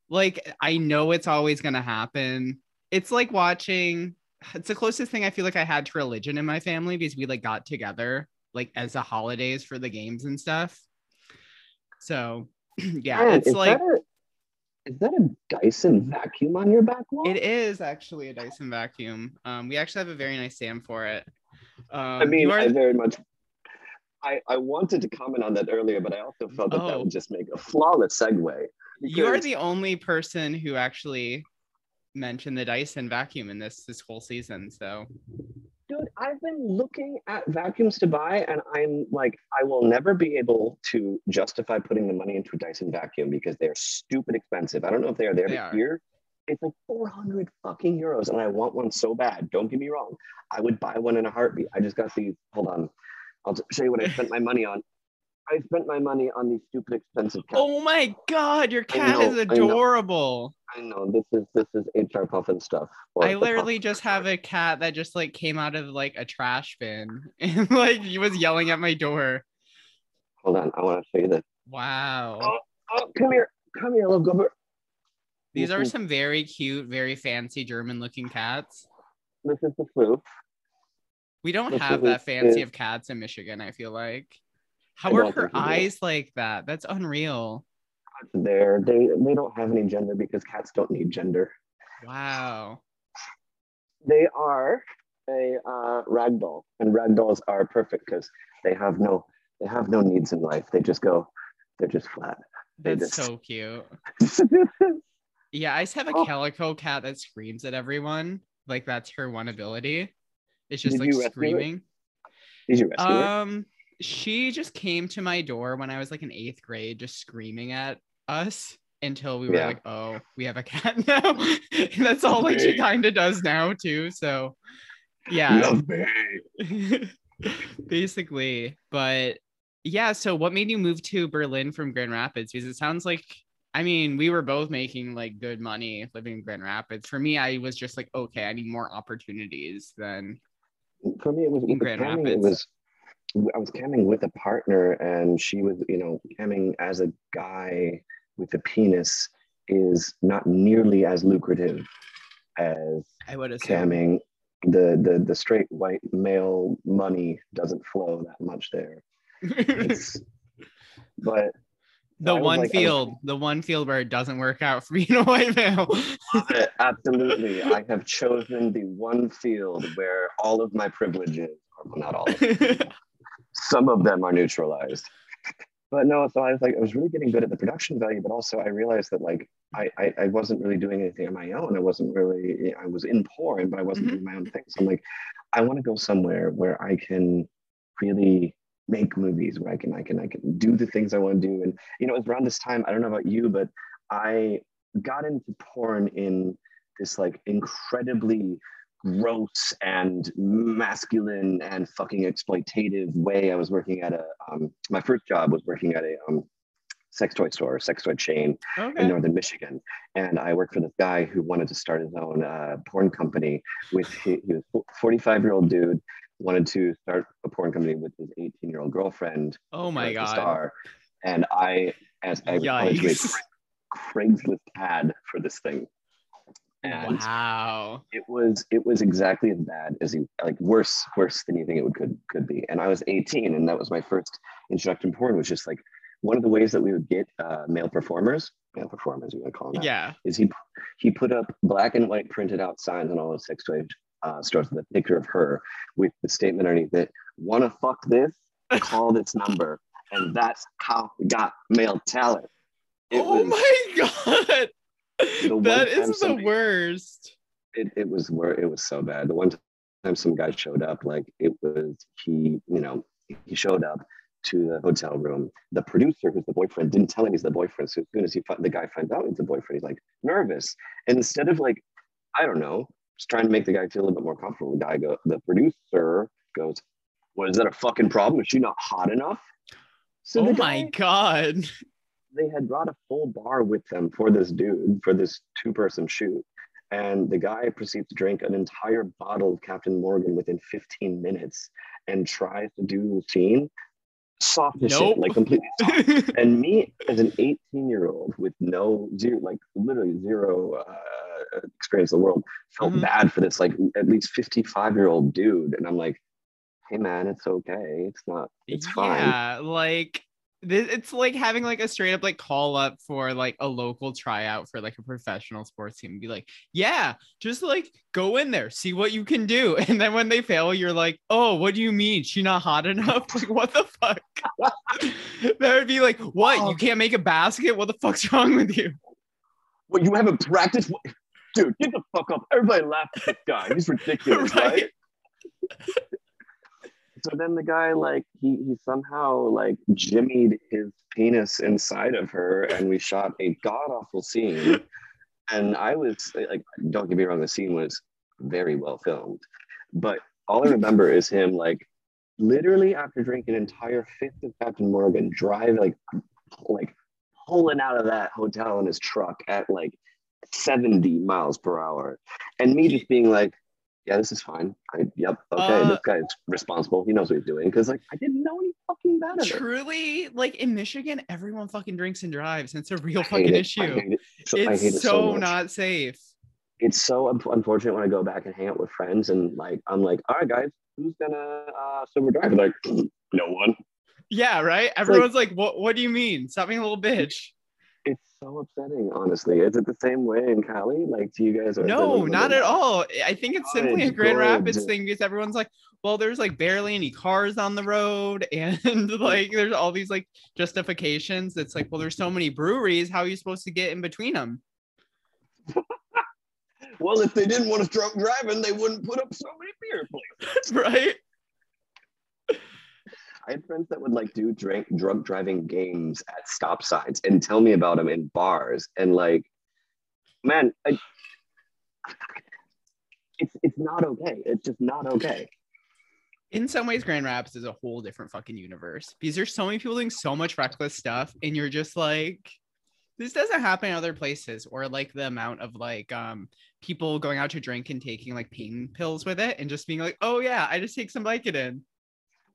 Like I know it's always gonna happen. It's like watching. It's the closest thing I feel like I had to religion in my family because we like got together like as the holidays for the games and stuff. So yeah, Man, it's like that a, is that a Dyson vacuum on your back wall? it is actually a Dyson vacuum. Um, we actually have a very nice stand for it. Um, I mean, are I very much. I, I wanted to comment on that earlier, but I also felt that that Oh. would just make a flawless segue. you are the only person who actually mentioned the Dyson vacuum in this this whole season. So. Dude i've been looking at vacuums to buy and i'm like i will never be able to justify putting the money into a dyson vacuum because they're stupid expensive. I don't know if they are there They but are. here it's like 400 fucking euros and i want one so bad. Don't get me wrong. I would buy one in a heartbeat. I just got these hold on. I'll show you what i spent my money on i spent my money on these stupid expensive oh cats Oh my god, your cat know, is I know. adorable. i know this is this is H.R. Pufnstuf I literally just have a cat that just like came out of like a trash bin and like he was yelling at my door. hold on i want to show you this Wow. Oh, oh come here come here little gubber These are mm-hmm. some very cute, very fancy German looking cats. this is the flu We don't This have that fancy is- of cats in Michigan, I feel like. How are her think we do. eyes like that? That's unreal. there. They they don't have any gender because cats don't need gender. Wow. They are a uh, ragdoll, and ragdolls are perfect because they have no they have no needs in life. They just go, they're just flat. They That's just- so cute. Yeah, I just have a Oh. calico cat that screams at everyone. Like that's her one ability. It's just Did like rescue it? screaming. Did you rescue? Um, she just came to my door when I was like in eighth grade, just screaming at us until we were Yeah. like, "Oh, we have a cat now." and that's all like she kind of does now too. So, yeah, basically. But yeah, so what made you move to Berlin from Grand Rapids? Because it sounds like I mean, we were both making like good money living in Grand Rapids. For me, I was just like, okay, I need more opportunities than For me, it was In with Grand camming, It Rapids. was I was camming with a partner, and she was, you know, camming as a guy with a penis is not nearly as lucrative as I would camming. The the the straight white male money doesn't flow that much there. But the one like- I was- field, the one field where it doesn't work out for being a white male. Absolutely. I have chosen the one field where all of my privileges, well, not all, of them, some of them are neutralized. But no, so I was like, I was really getting good at the production value, but also I realized that like I, I, I wasn't really doing anything on my own. I wasn't really, I was in porn, but I wasn't Mhm. doing my own thing. So I'm like, I want to go somewhere where I can really make movies, where I can, I can, I can do the things I want to do. And you know, it was around this time, I don't know about you, but I got into porn in this like incredibly gross and masculine and fucking exploitative way. I was working at a um, my first job was working at a um, sex toy store, sex toy chain in northern Michigan, and I worked for this guy who wanted to start his own uh, porn company. With he, he was forty five year old dude wanted to start a porn company with his eighteen year old girlfriend Oh my god. star. And I, as I a Yikes. Craigslist ad for this thing. And Wow. it was it was exactly as bad as you like worse worse than you think it would could could be. And I was 18, and that was my first introduction to porn. Was just like one of the ways that we would get uh, male performers, male performers, you want to call them, Yeah. is he he put up black and white printed out signs on all the sex toy uh, stores with a picture of her with the statement underneath it: "Want to fuck this? Call this number." And that's how we got male talent. It oh was my god. That the somebody- worst. it, it was where it was so bad. The one time some guy showed up, like it was he, you know, he showed up to the hotel room. The producer, who's the boyfriend, didn't tell him he's the boyfriend. So as soon as he the guy finds out he's the boyfriend, he's like nervous. And instead of like, I don't know, just trying to make the guy feel a little bit more comfortable, the guy go, the producer goes, "What is that a fucking problem? Is she not hot enough?" So oh the my god. They had brought a full bar with them for this dude for this two person shoot and the guy proceeds to drink an entire bottle of captain morgan within 15 minutes and tries to do the scene soft as Nope. shit like completely soft. and me as an 18 year old with no zero like literally zero uh, experience in the world felt Mhm. bad for this like at least 55 year old dude and i'm like hey man it's okay it's not it's fine yeah, like it's like having like a straight up like call up for like a local tryout for like a professional sports team and be like, yeah, just like go in there, see what you can do. And then when they fail, you're like, oh, what do you mean? She not hot enough? Like, what the fuck? that would be like, what? You oh. can't make a basket? What the fuck's wrong with you? What you haven't practiced? Dude, get the fuck up. Everybody laugh at this guy. He's ridiculous, Right. right? So then the guy like he he somehow like jimmied his penis inside of her and we shot a god awful scene. And I was like, don't get me wrong, the scene was very well filmed. But all I remember is him like literally after drinking an entire fifth of Captain Morgan, drive like like pulling out of that hotel in his truck at like 70 miles per hour. And me just being like, yeah, this is fine. I, yep, okay, Uh, this guy's responsible. He knows what he's doing. Cause like I didn't know any fucking better. Truly, like in Michigan, everyone fucking drinks and drives. And it's a real fucking it. Issue. it. So- It's it so, much. not safe. It's so un- unfortunate when I go back and hang out with friends and like I'm like, all right, guys, who's gonna uh, sober drive? Like, no one. Yeah, right. Everyone's like, "What? What do you mean? Stop being a little bitch." It's so upsetting, honestly. Is it the same way in Cali? Like, do you guys? No, not at all. I think it's simply a Good, Grand Rapids thing because everyone's like, "Well, there's like barely any cars on the road, and like there's all these like justifications." It's like, well, there's so many breweries. How are you supposed to get in between them? Well, if they didn't want us drunk driving, they wouldn't put up so many beer places. right? I had friends that would like do drink drunk driving games at stop signs and tell me about them in bars. And like, man, I, it's it's not okay. It's just not okay. In some ways, Grand Rapids is a whole different fucking universe because there's so many people doing so much reckless stuff, and you're just like, this doesn't happen in other places or like the amount of like um people going out to drink and taking like pain pills with it and just being like oh yeah i just take some vicodin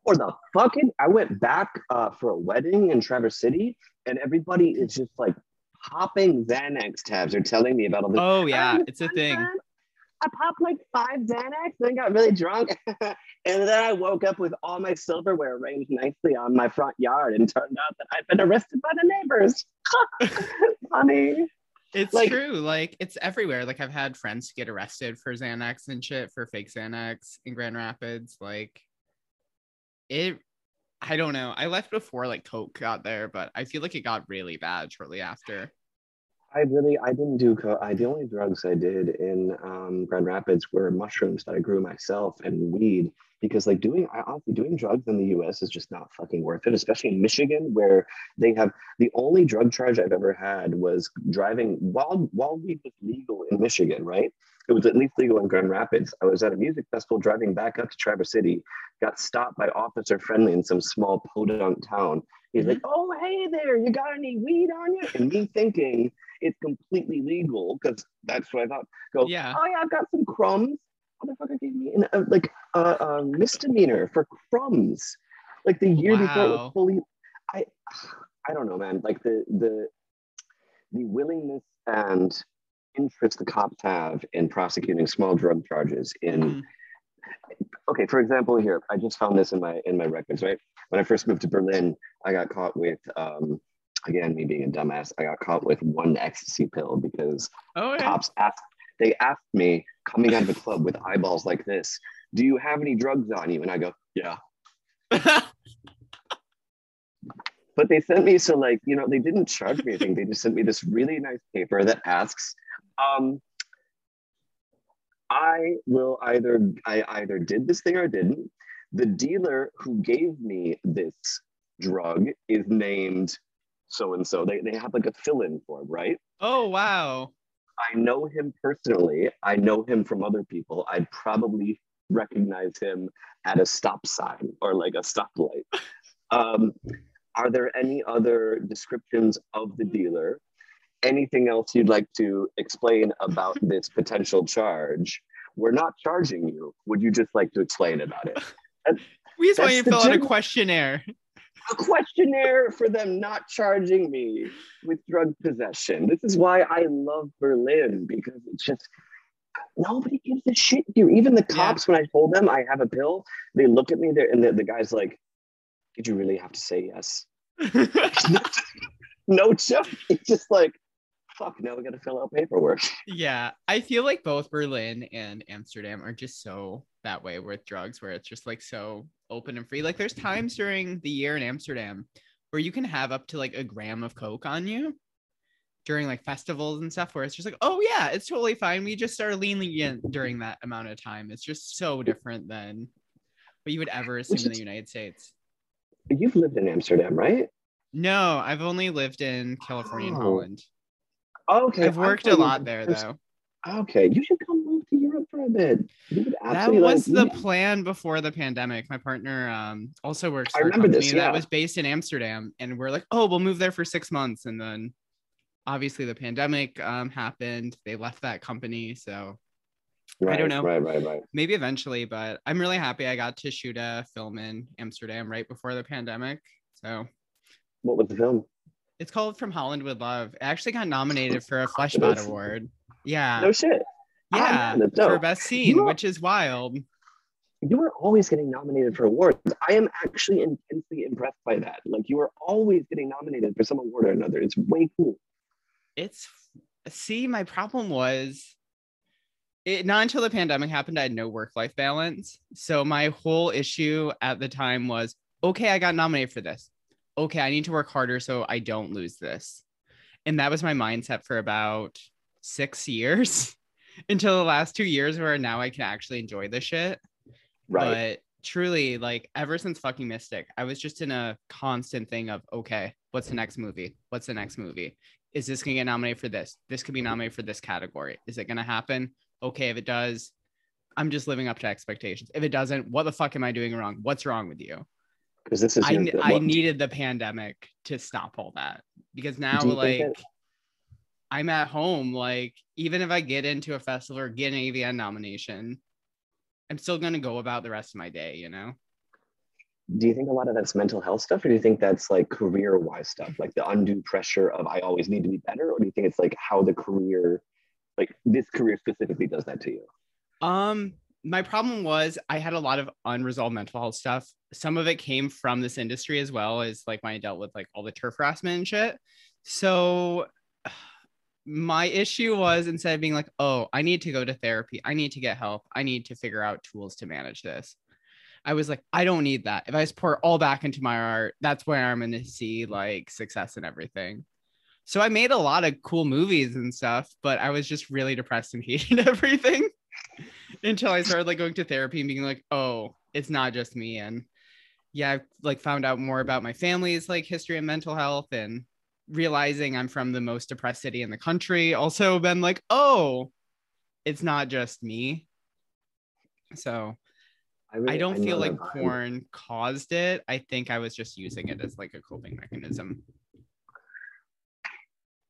or the fucking I went back uh, for a wedding in Traverse City, and everybody is just like popping Xanax tabs. They're telling me about all this. oh yeah it's a thing I popped like five Xanax, then got really drunk, and then I woke up with all my silverware arranged nicely on my front yard, and turned out that I'd been arrested by the neighbors. Funny. It's Like- true. Like it's everywhere. Like I've had friends get arrested for Xanax and shit for fake Xanax in Grand Rapids. Like it I don't know. I left before like Coke got there, but I feel like it got really bad shortly after. I really, I didn't do. Co- I the only drugs I did in um, Grand Rapids were mushrooms that I grew myself and weed. Because like doing, I honestly doing drugs in the U.S. is just not fucking worth it. Especially in Michigan, where they have the only drug charge I've ever had was driving while while weed was legal in Michigan. Right, it was at least legal in Grand Rapids. I was at a music festival driving back up to Traverse City, got stopped by Officer Friendly in some small podunk town. He's like, "Oh, hey there, you got any weed on you?" And me thinking it's completely legal because that's what I thought. Go, Yeah. oh yeah, I've got some crumbs. Motherfucker gave me an, uh, like a uh, uh, misdemeanor for crumbs. Like the year before it was fully. I, I don't know, man. Like the the the willingness and interest the cops have in prosecuting small drug charges in Mhm. okay for example here i just found this in my in my records right when i first moved to berlin i got caught with um again me being a dumbass i got caught with one ecstasy pill because Oh yeah. cops asked they asked me coming out of a club with eyeballs like this do you have any drugs on you and i go yeah but they sent me so like you know they didn't charge me anything they just sent me this really nice paper that asks um i will either i either did this thing or I didn't. The dealer who gave me this drug is named so and so they they have like a fill-in form right? Oh wow. i know him personally. I know him from other people. I'd probably recognize him at a stop sign or like a stoplight. Um, are there any other descriptions of the dealer? Anything else you'd like to explain about this potential charge? We're not charging you. Would you just like to explain about it? We just want you to fill out a questionnaire. A questionnaire for them not charging me with drug possession. This is why I love Berlin because it's just nobody gives a shit here. Even the Yeah. cops, when I told them I have a pill, they look at me there and the, the guy's like, Did you really have to say yes? no joke. It's just like, fuck, now we got to fill out paperwork. yeah, I feel like both Berlin and Amsterdam are just so that way with drugs, where it's just like so open and free. Like there's times during the year in Amsterdam where you can have up to like a gram of coke on you during like festivals and stuff, where it's just like, oh yeah, it's totally fine. We just are lenient during that amount of time. It's just so different than what you would ever assume in the United States. You've lived in Amsterdam, right? No, I've only lived in California and Oh. Holland. Okay. I've worked a lot there first- though. Okay, you should come move to Europe for a bit. That was the plan before the pandemic. My partner um, also works I remember company this, that was based in Amsterdam, and we're like, oh, we'll move there for six months, and then obviously the pandemic um, happened. They left that company, so right, I don't know. Right, right, right. maybe eventually. But I'm really happy I got to shoot a film in Amsterdam right before the pandemic. So What was the film? It's called From Holland with Love. It actually got nominated for a Fleshbot Award. Yeah, no shit. Ah, yeah, man, that's for best scene, You- which is wild. You are always getting nominated for awards. I am actually intensely impressed by that. Like you are always getting nominated for some award or another. It's way cool. it's see my problem was it not until the pandemic happened i had no work life balance so my whole issue at the time was okay i got nominated for this okay i need to work harder so i don't lose this and that was my mindset for about six years until the last two years where now i can actually enjoy the shit Right. but truly, like ever since fucking Mystic, I was just in a constant thing of okay, what's the next movie? What's the next movie? Is this gonna get nominated for this? This could be nominated for this category. Is it gonna happen? Okay, if it does, I'm just living up to expectations. If it doesn't, what the fuck am I doing wrong? What's wrong with you? Because this is I, your- I needed the pandemic to stop all that because now Do you think like I'm at home. Like, even if I get into a festival or get an AVN nomination, I'm still going to go about the rest of my day, you know? Do you think a lot of that's mental health stuff, or do you think that's like career wise stuff, like the undue pressure of I always need to be better? Or do you think it's like how the career, like this career specifically does that to you? Um, my problem was I had a lot of unresolved mental health stuff. Some of it came from this industry as well as like when I dealt with like all the TERF harassment and shit. So my issue was instead of being like, oh, I need to go to therapy, I need to get help, I need to figure out tools to manage this. I was like, I don't need that. If I just pour all back into my art, that's where I'm going to see like success and everything. So I made a lot of cool movies and stuff, but I was just really depressed and hated everything until I started like going to therapy and being like, oh, it's not just me. And yeah, I've like found out more about my family's like history and mental health and realizing I'm from the most depressed city in the country. Also been like, oh, it's not just me. So I, really, I don't I feel like porn caused it. I think I was just using it as like a coping mechanism.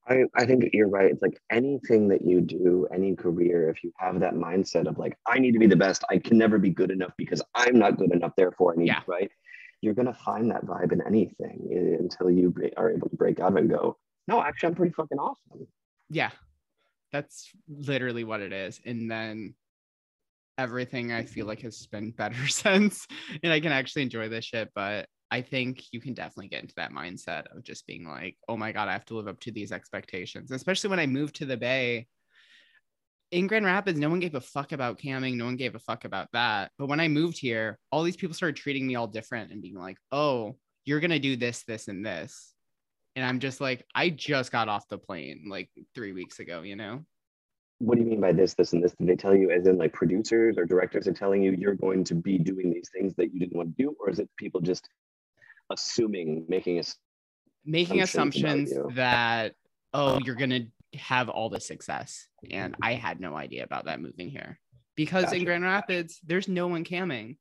I, I think you're right. It's like anything that you do, any career, if you have that mindset of like, I need to be the best, I can never be good enough because I'm not good enough, therefore I need yeah. right. You're gonna find that vibe in anything eh, until you are able to break out and go, no, actually, I'm pretty fucking awesome. Yeah, that's literally what it is. And then everything I feel mm-hmm. like has been better since, and I can actually enjoy this shit. But I think you can definitely get into that mindset of just being like, oh my God, I have to live up to these expectations. Especially when I moved to the Bay. In Grand Rapids, no one gave a fuck about camming. No one gave a fuck about that. But when I moved here, all these people started treating me all different and being like, oh, you're going to do this, this, and this. And I'm just like, I just got off the plane like three weeks ago, you know? what do you mean by this, this, and this? Did they tell you as in like producers or directors are telling you you're going to be doing these things that you didn't want to do? Or is it people just assuming, making us making assumptions, that, oh, you're going to have all the success. And I had no idea about that moving here because gotcha. in Grand Rapids, there's no one camming.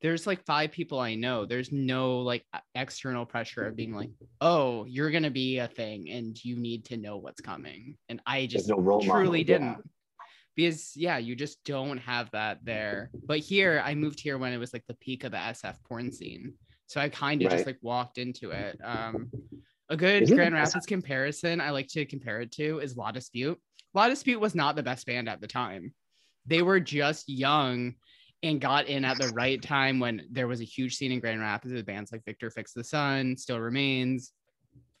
There's like five people I know. There's no like external pressure of being like, oh, you're gonna be a thing and you need to know what's coming. And I just no truly model, didn't. Yeah. Because yeah, you just don't have that there. But here, I moved here when it was like the peak of the SF porn scene. So I kind of right. just like walked into it. Um, a good Isn't Grand Rapids comparison I like to compare it to is La Dispute. La Dispute was not the best band at the time. They were just young and got in at the right time when there was a huge scene in Grand Rapids with bands like Victor Fix the Sun, Still Remains.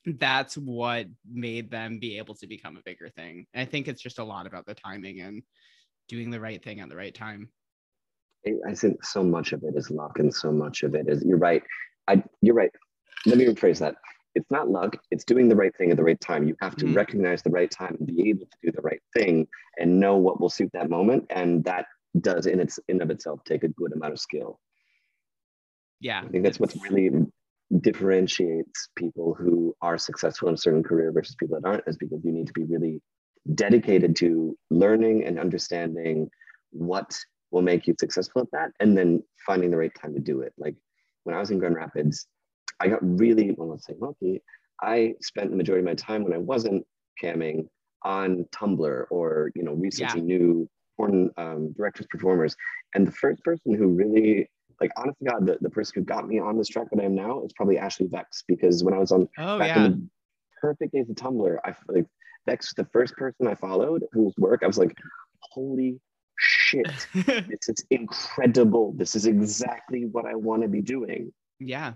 That's what made them be able to become a bigger thing. And I think it's just a lot about the timing and doing the right thing at the right time. I think so much of it is luck, and so much of it is you're right. I you're right. Let me rephrase that. It's not luck. It's doing the right thing at the right time. You have to mm-hmm. recognize the right time and be able to do the right thing and know what will suit that moment. And that does in its in of itself take a good amount of skill. Yeah. I think that's what really differentiates people who are successful in a certain career versus people that aren't, is because you need to be really dedicated to learning and understanding what will make you successful at that and then finding the right time to do it. Like when I was in Grand Rapids, I got really, well, let's say lucky. I spent the majority of my time when I wasn't camming on Tumblr or, you know, researching yeah. new porn um, directors, performers. And the first person who really, like, honestly, God, the, the person who got me on this track that I am now is probably Ashley Vex because when I was on oh, back yeah. in the perfect days of Tumblr, I like Vex was the first person I followed whose work I was like, holy shit, this is incredible. This is exactly what I want to be doing. Yeah.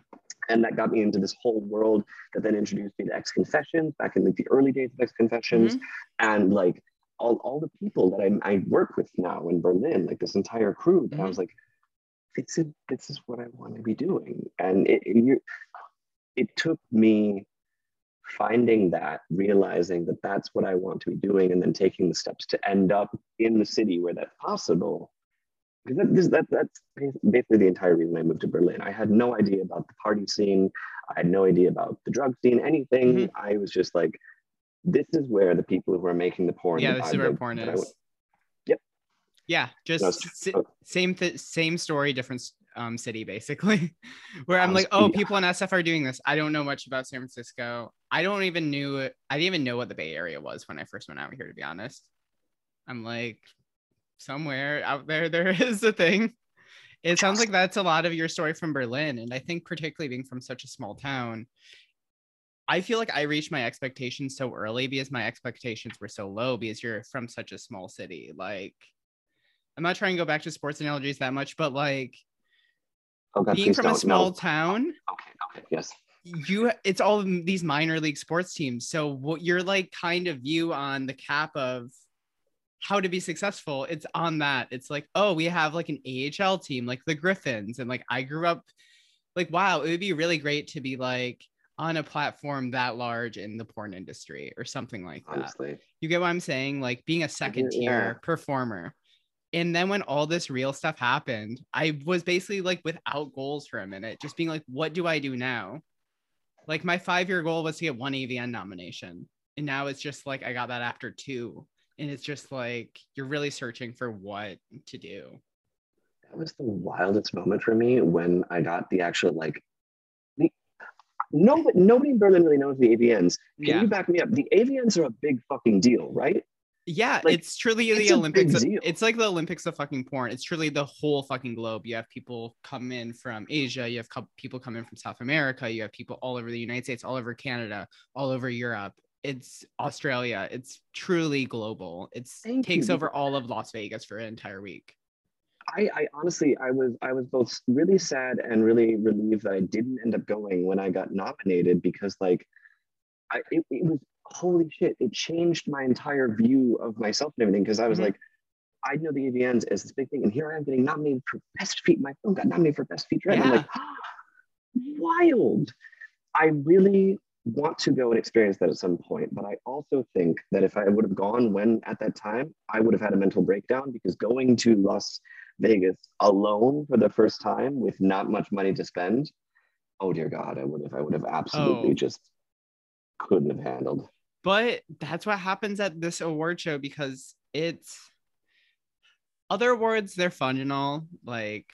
And that got me into this whole world that then introduced me to X Confessions back in like the early days of X Confessions. Mm-hmm. And like all, all the people that I, I work with now in Berlin, like this entire crew, mm-hmm. I was like, this is, this is what I want to be doing. And it, it, it took me finding that, realizing that that's what I want to be doing, and then taking the steps to end up in the city where that's possible. Because that, that, that's basically the entire reason I moved to Berlin. I had no idea about the party scene. I had no idea about the drug scene, anything. Mm-hmm. I was just like, this is where the people who are making the porn. Yeah, this is where porn is. yep. Yeah, just s- same th- same story, different um, city, basically, where I'm like, oh, people in SF are doing this. I don't know much about San Francisco. I don't even knew I didn't even know what the Bay Area was when I first went out here, to be honest. I'm like, somewhere out there, there is a thing. It sounds like that's a lot of your story from Berlin. And I think, particularly being from such a small town, I feel like I reached my expectations so early because my expectations were so low because you're from such a small city. Like, I'm not trying to go back to sports analogies that much, but like oh God, being from a small town. Okay, okay, yes. You, it's all these minor league sports teams. So what your like kind of view on the cap of how to be successful, it's on that. It's like, oh, we have like an AHL team, like the Griffins, and like I grew up, like wow, it would be really great to be like on a platform that large in the porn industry or something like that. Honestly. You get what I'm saying? Like being a second tier yeah. performer. And then when all this real stuff happened, I was basically like without goals for a minute, just being like, what do I do now? Like my five year goal was to get one AVN nomination. And now it's just like I got that after two. And it's just like you're really searching for what to do. That was the wildest moment for me when I got the actual like nobody, nobody in Berlin really knows the AVNs. Can yeah. you back me up? The AVNs are a big fucking deal, right? Yeah, like, it's truly it's the Olympics. It's like the Olympics of fucking porn. It's truly the whole fucking globe. You have people come in from Asia. You have co- people come in from South America. You have people all over the United States, all over Canada, all over Europe. It's Australia. It's truly global. It takes you. over all of Las Vegas for an entire week. I, I, honestly, I was, I was both really sad and really relieved that I didn't end up going when I got nominated because, like, I, it, it was holy shit, it changed my entire view of myself and everything. Because I was mm-hmm. like, I know the AVNs as this big thing, and here I am getting nominated for best feature. My film got nominated for best feature. Yeah. I'm like, wild. I really want to go and experience that at some point, but I also think that if I would have gone when at that time, I would have had a mental breakdown because going to Las Vegas alone for the first time with not much money to spend, oh dear God, I would have, I would have absolutely oh. just couldn't have handled. But that's what happens at this award show because it's other awards, they're fun and all, like,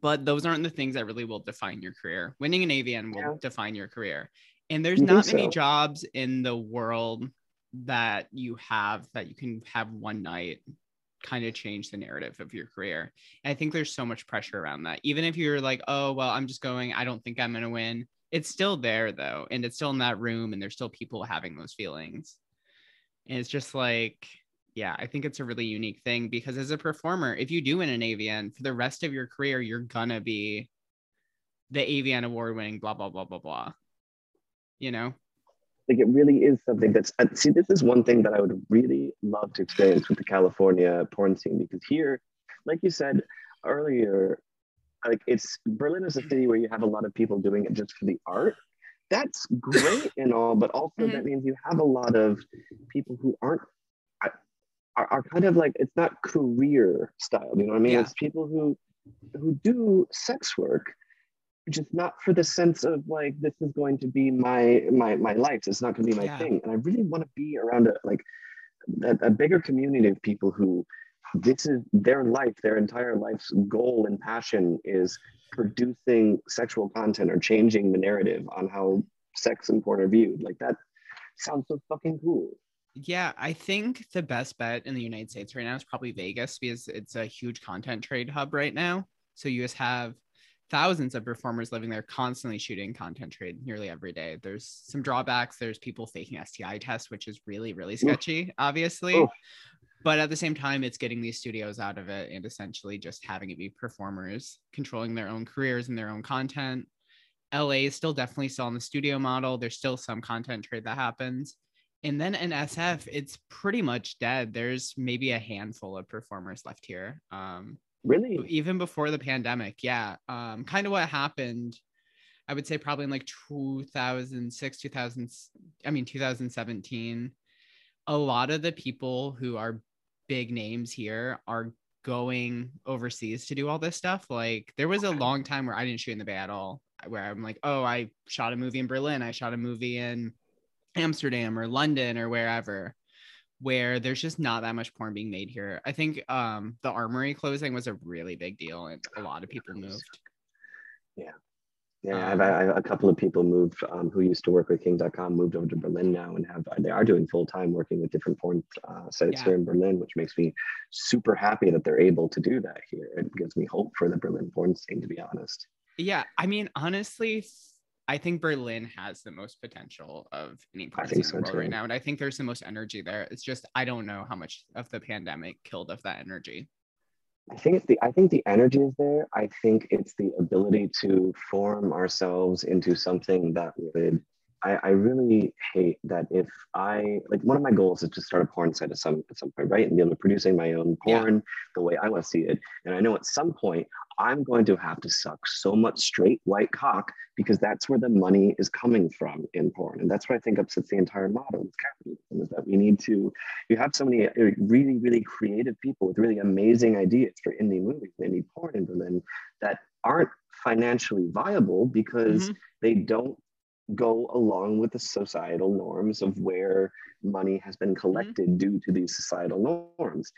but those aren't the things that really will define your career. Winning an AVN will yeah. define your career. And there's not many so. jobs in the world that you have that you can have one night kind of change the narrative of your career. And I think there's so much pressure around that. Even if you're like, oh, well, I'm just going, I don't think I'm going to win. It's still there though. And it's still in that room and there's still people having those feelings. And it's just like, yeah, I think it's a really unique thing because as a performer, if you do win an AVN for the rest of your career, you're gonna be the AVN award winning, blah, blah, blah, blah, blah. You know? like it really is something that's see this is one thing that i would really love to experience with the california porn scene because here like you said earlier like it's berlin is a city where you have a lot of people doing it just for the art that's great and all but also mm-hmm. that means you have a lot of people who aren't are, are kind of like it's not career style you know what i mean yeah. it's people who who do sex work just not for the sense of like this is going to be my my my life it's not going to be my yeah. thing and i really want to be around a like a, a, bigger community of people who this is their life their entire life's goal and passion is producing sexual content or changing the narrative on how sex and porn are viewed like that sounds so fucking cool yeah, I think the best bet in the United States right now is probably Vegas because it's a huge content trade hub right now. So you just have thousands of performers living there constantly shooting content trade nearly every day. There's some drawbacks. There's people faking STI tests, which is really, really sketchy, Oof. obviously. Oof. But at the same time, it's getting these studios out of it and essentially just having it be performers controlling their own careers and their own content. LA is still definitely still on the studio model. There's still some content trade that happens. And then in SF, it's pretty much dead. There's maybe a handful of performers left here. Um, Really? Even before the pandemic. Yeah. Um, kind of what happened, I would say probably in like 2006, 2000, I mean, 2017. A lot of the people who are big names here are going overseas to do all this stuff. Like there was a long time where I didn't shoot in the Bay at all, where I'm like, oh, I shot a movie in Berlin, I shot a movie in Amsterdam or London or wherever. Where there's just not that much porn being made here. I think um the armory closing was a really big deal and a lot of people moved. Yeah. Yeah, I've, I've, a couple of people moved um, who used to work with Kink.com moved over to Berlin now and have they are doing full time working with different porn uh, sites yeah. here in Berlin, which makes me super happy that they're able to do that here. It gives me hope for the Berlin porn scene, to be honest. Yeah, I mean, honestly, I think Berlin has the most potential of any place in the so world too. right now, and I think there's the most energy there. It's just I don't know how much of the pandemic killed of that energy. I think it's the I think the energy is there. I think it's the ability to form ourselves into something that would I, I really hate that if I like one of my goals is to start a porn site at some at some point, right? And be able to producing my own porn yeah. the way I want to see it. And I know at some point I'm going to have to suck so much straight white cock because that's where the money is coming from in porn. And that's what I think upsets the entire model of capitalism is that we need to, you have so many uh, really, really creative people with really amazing ideas for indie movies, indie porn in Berlin that aren't financially viable because mm-hmm. they don't go along with the societal norms of where money has been mm-hmm. collected mm-hmm. due to these societal norms.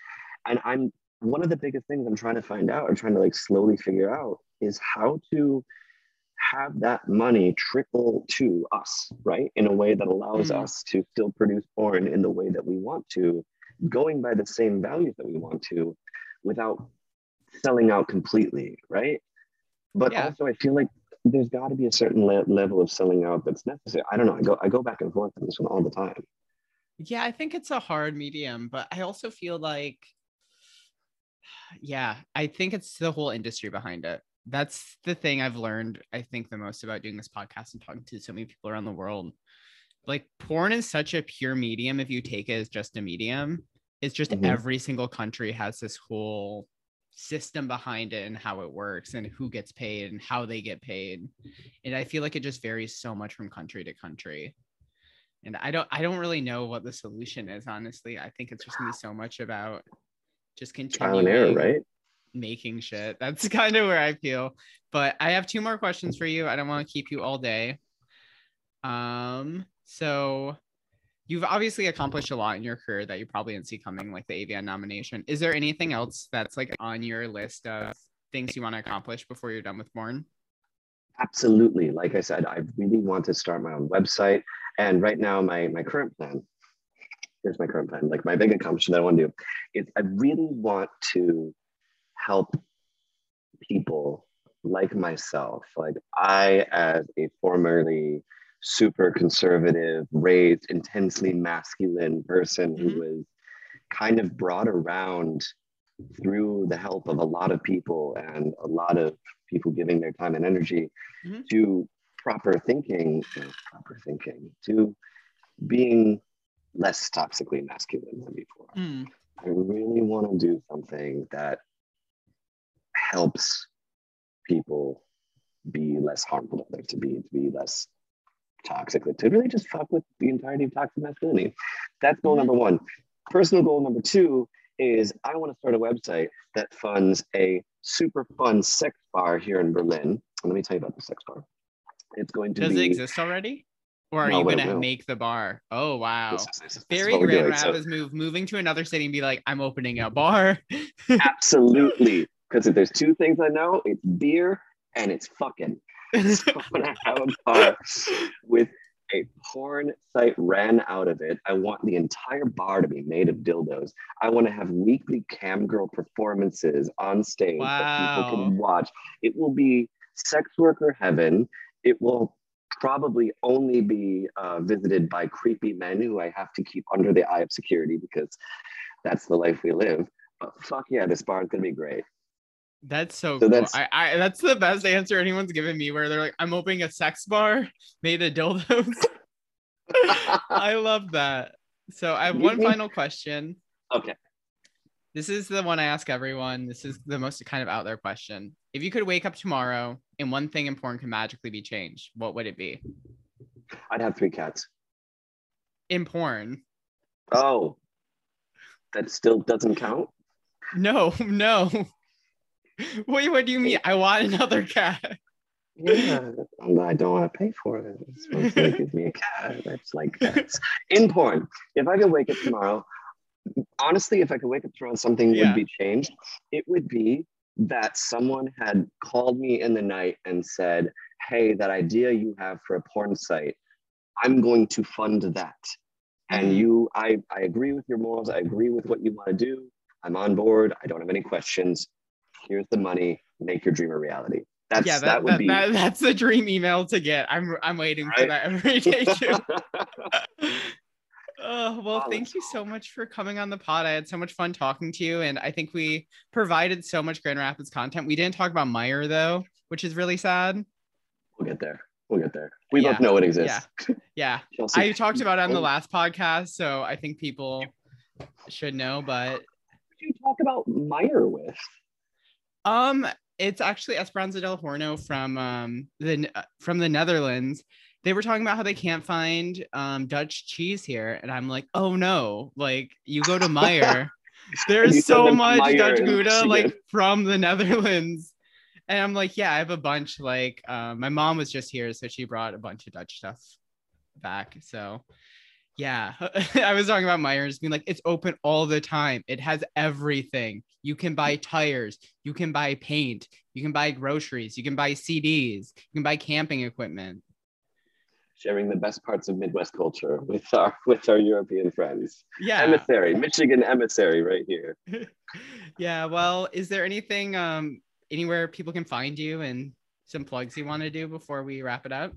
And I'm one of the biggest things I'm trying to find out or trying to like slowly figure out is how to have that money trickle to us, right? In a way that allows mm. us to still produce porn in the way that we want to, going by the same values that we want to, without selling out completely, right? But yeah. also, I feel like there's got to be a certain le- level of selling out that's necessary. I don't know. I go I go back and forth on this one all the time. Yeah, I think it's a hard medium, but I also feel like yeah, I think it's the whole industry behind it. That's the thing I've learned, I think, the most about doing this podcast and talking to so many people around the world. Like, porn is such a pure medium if you take it as just a medium. It's just mm-hmm. every single country has this whole system behind it and how it works and who gets paid and how they get paid. And I feel like it just varies so much from country to country. And I don't I don't really know what the solution is, honestly. I think it's just gonna be so much about just continuing error, right? Making shit. That's kind of where I feel. But I have two more questions for you. I don't want to keep you all day. Um, so you've obviously accomplished a lot in your career that you probably didn't see coming, like the AVN nomination. Is there anything else that's like on your list of things you want to accomplish before you're done with Born? Absolutely. Like I said, I really want to start my own website. And right now, my my current plan here's my current plan. Like my big accomplishment that I want to do is I really want to help people like myself. Like I, as a formerly super conservative, raised, intensely masculine person mm-hmm. who was kind of brought around through the help of a lot of people and a lot of people giving their time and energy mm-hmm. to proper thinking, proper thinking, to being less toxically masculine than before. Mm. I really want to do something that helps people be less harmful to others, to be to be less toxic, to really just fuck with the entirety of toxic masculinity. That's goal mm-hmm. number one. Personal goal number two is I want to start a website that funds a super fun sex bar here in Berlin. Let me tell you about the sex bar. It's going to Does be, it exist already? Or are no, you gonna make the bar? Oh wow. This is, this is, Very Grand Rapids so, move, moving to another city and be like, I'm opening a bar. absolutely. Because if there's two things I know, it's beer and it's fucking. So I'm gonna have a bar with a porn site ran out of it. I want the entire bar to be made of dildos. I want to have weekly cam girl performances on stage wow. that people can watch. It will be sex worker heaven. It will probably only be uh, visited by creepy men who I have to keep under the eye of security because that's the life we live. But fuck yeah, this bar is gonna be great. That's so, so cool. That's, I, I that's the best answer anyone's given me where they're like, I'm opening a sex bar made of dildos. I love that. So I have one final question. Okay. This is the one I ask everyone. This is the most kind of out there question. If you could wake up tomorrow and one thing in porn could magically be changed, what would it be? I'd have three cats. In porn. Oh, that still doesn't count? No, no. Wait, what do you mean? I want another cat. Yeah, I don't want to pay for it. It's supposed to give me a cat. That's like cats. In porn, if I could wake up tomorrow, honestly, if I could wake up tomorrow, something Yeah. would be changed. It would be that someone had called me in the night and said, "Hey, that idea you have for a porn site, I'm going to fund that." And Mhm. you, I, I agree with your morals. I agree with what you want to do. I'm on board. I don't have any questions. Here's the money. Make your dream a reality. That's yeah, that, that, would that, be. that- that's the dream email to get. I'm I'm waiting for that every day too. Oh, well, Oh, thank you so much for coming on the pod. I had so much fun talking to you, and I think we provided so much Grand Rapids content. We didn't talk about Meijer though, which is really sad. we'll get there. We'll get there. We Yeah. both know it exists. Yeah, Chelsea, I talked about it on the last podcast, so I think people should know. But who did you talk about Meijer with? Um, it's actually Esperanza del Horno from um the uh, from the Netherlands. They were talking about how they can't find um Dutch cheese here, and I'm like, oh no! Like you go to Meijer. There's so much Meijer Dutch Gouda like from the Netherlands. And I'm like, yeah, I have a bunch. Like, um, my mom was just here, so she brought a bunch of Dutch stuff back. So, yeah, I was talking about Meijers being like, it's open all the time. It has everything. You can buy tires, you can buy paint, you can buy groceries, you can buy CDs, you can buy camping equipment. sharing the best parts of Midwest culture with our with our European friends. Yeah. Emissary, Michigan emissary, right here. yeah. Well, is there anything, um, anywhere people can find you and some plugs you want to do before we wrap it up?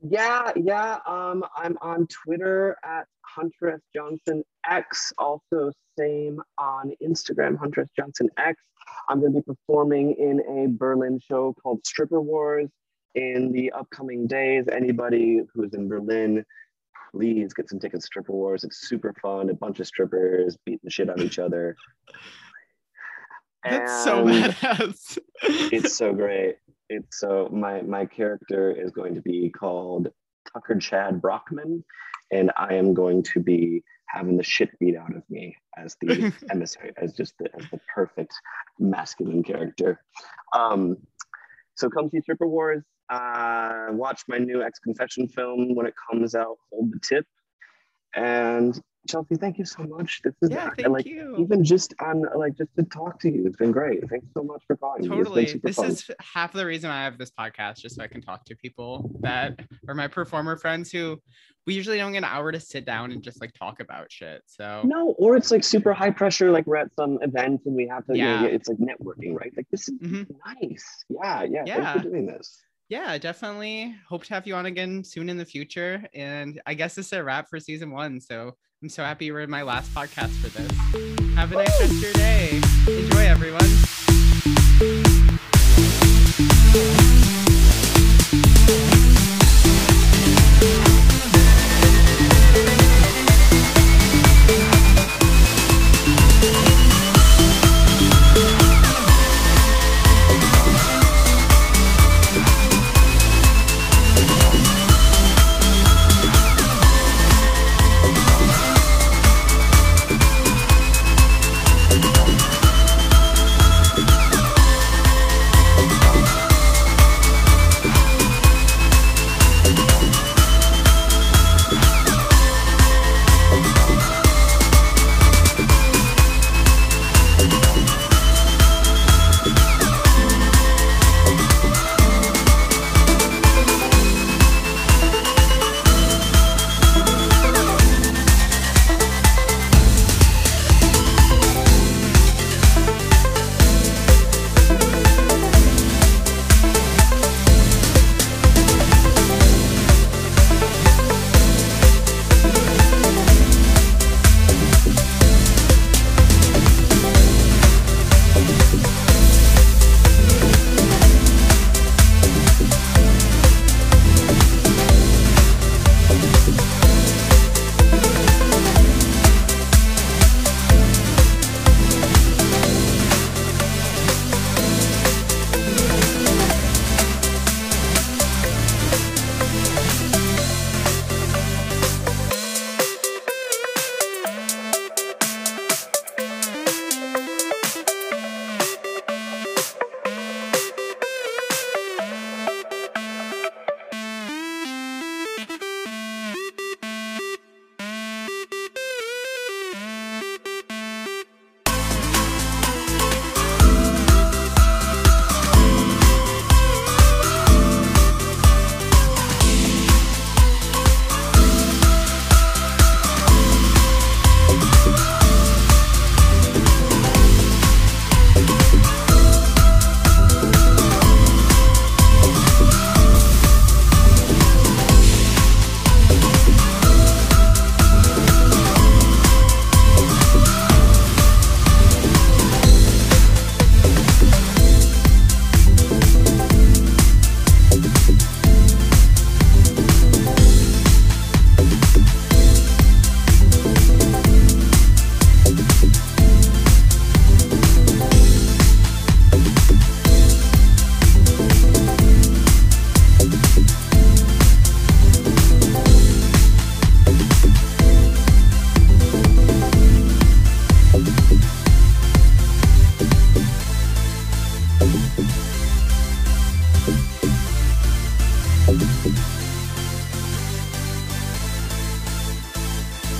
Yeah, yeah. Um, I'm on Twitter at Hunter S Johnson X. Also, same on Instagram, Hunter S Johnson X. I'm going to be performing in a Berlin show called Stripper Wars in the upcoming days. Anybody who's in Berlin, please get some tickets. to Stripper Wars. It's super fun. A bunch of strippers beating the shit out of each other. That's so badass. it's so great. It's so my my character is going to be called Tucker Chad Brockman, and I am going to be having the shit beat out of me as the emissary, as just the, as the perfect masculine character. Um, so come see Stripper Wars. Uh, watch my new XConfession film when it comes out. Hold the tip. And Chelsea, thank you so much. This is yeah, thank like you. even just on like just to talk to you. It's been great. Thanks so much for calling. me. It's been Totally. This fun. is half the reason I have this podcast, just so I can talk to people that are my performer friends who we usually don't get an hour to sit down and just like talk about shit. So No, or it's like super high pressure, like we're at some event and we have to, you know, Yeah. it's like networking, right? Like this is Mhm. nice. Yeah, yeah, Yeah. Thanks for doing this. Yeah, definitely hope to have you on again soon in the future. And I guess this is a wrap for season one. So I'm so happy we're in my last podcast for this. Have a nice rest of your day. Enjoy, everyone.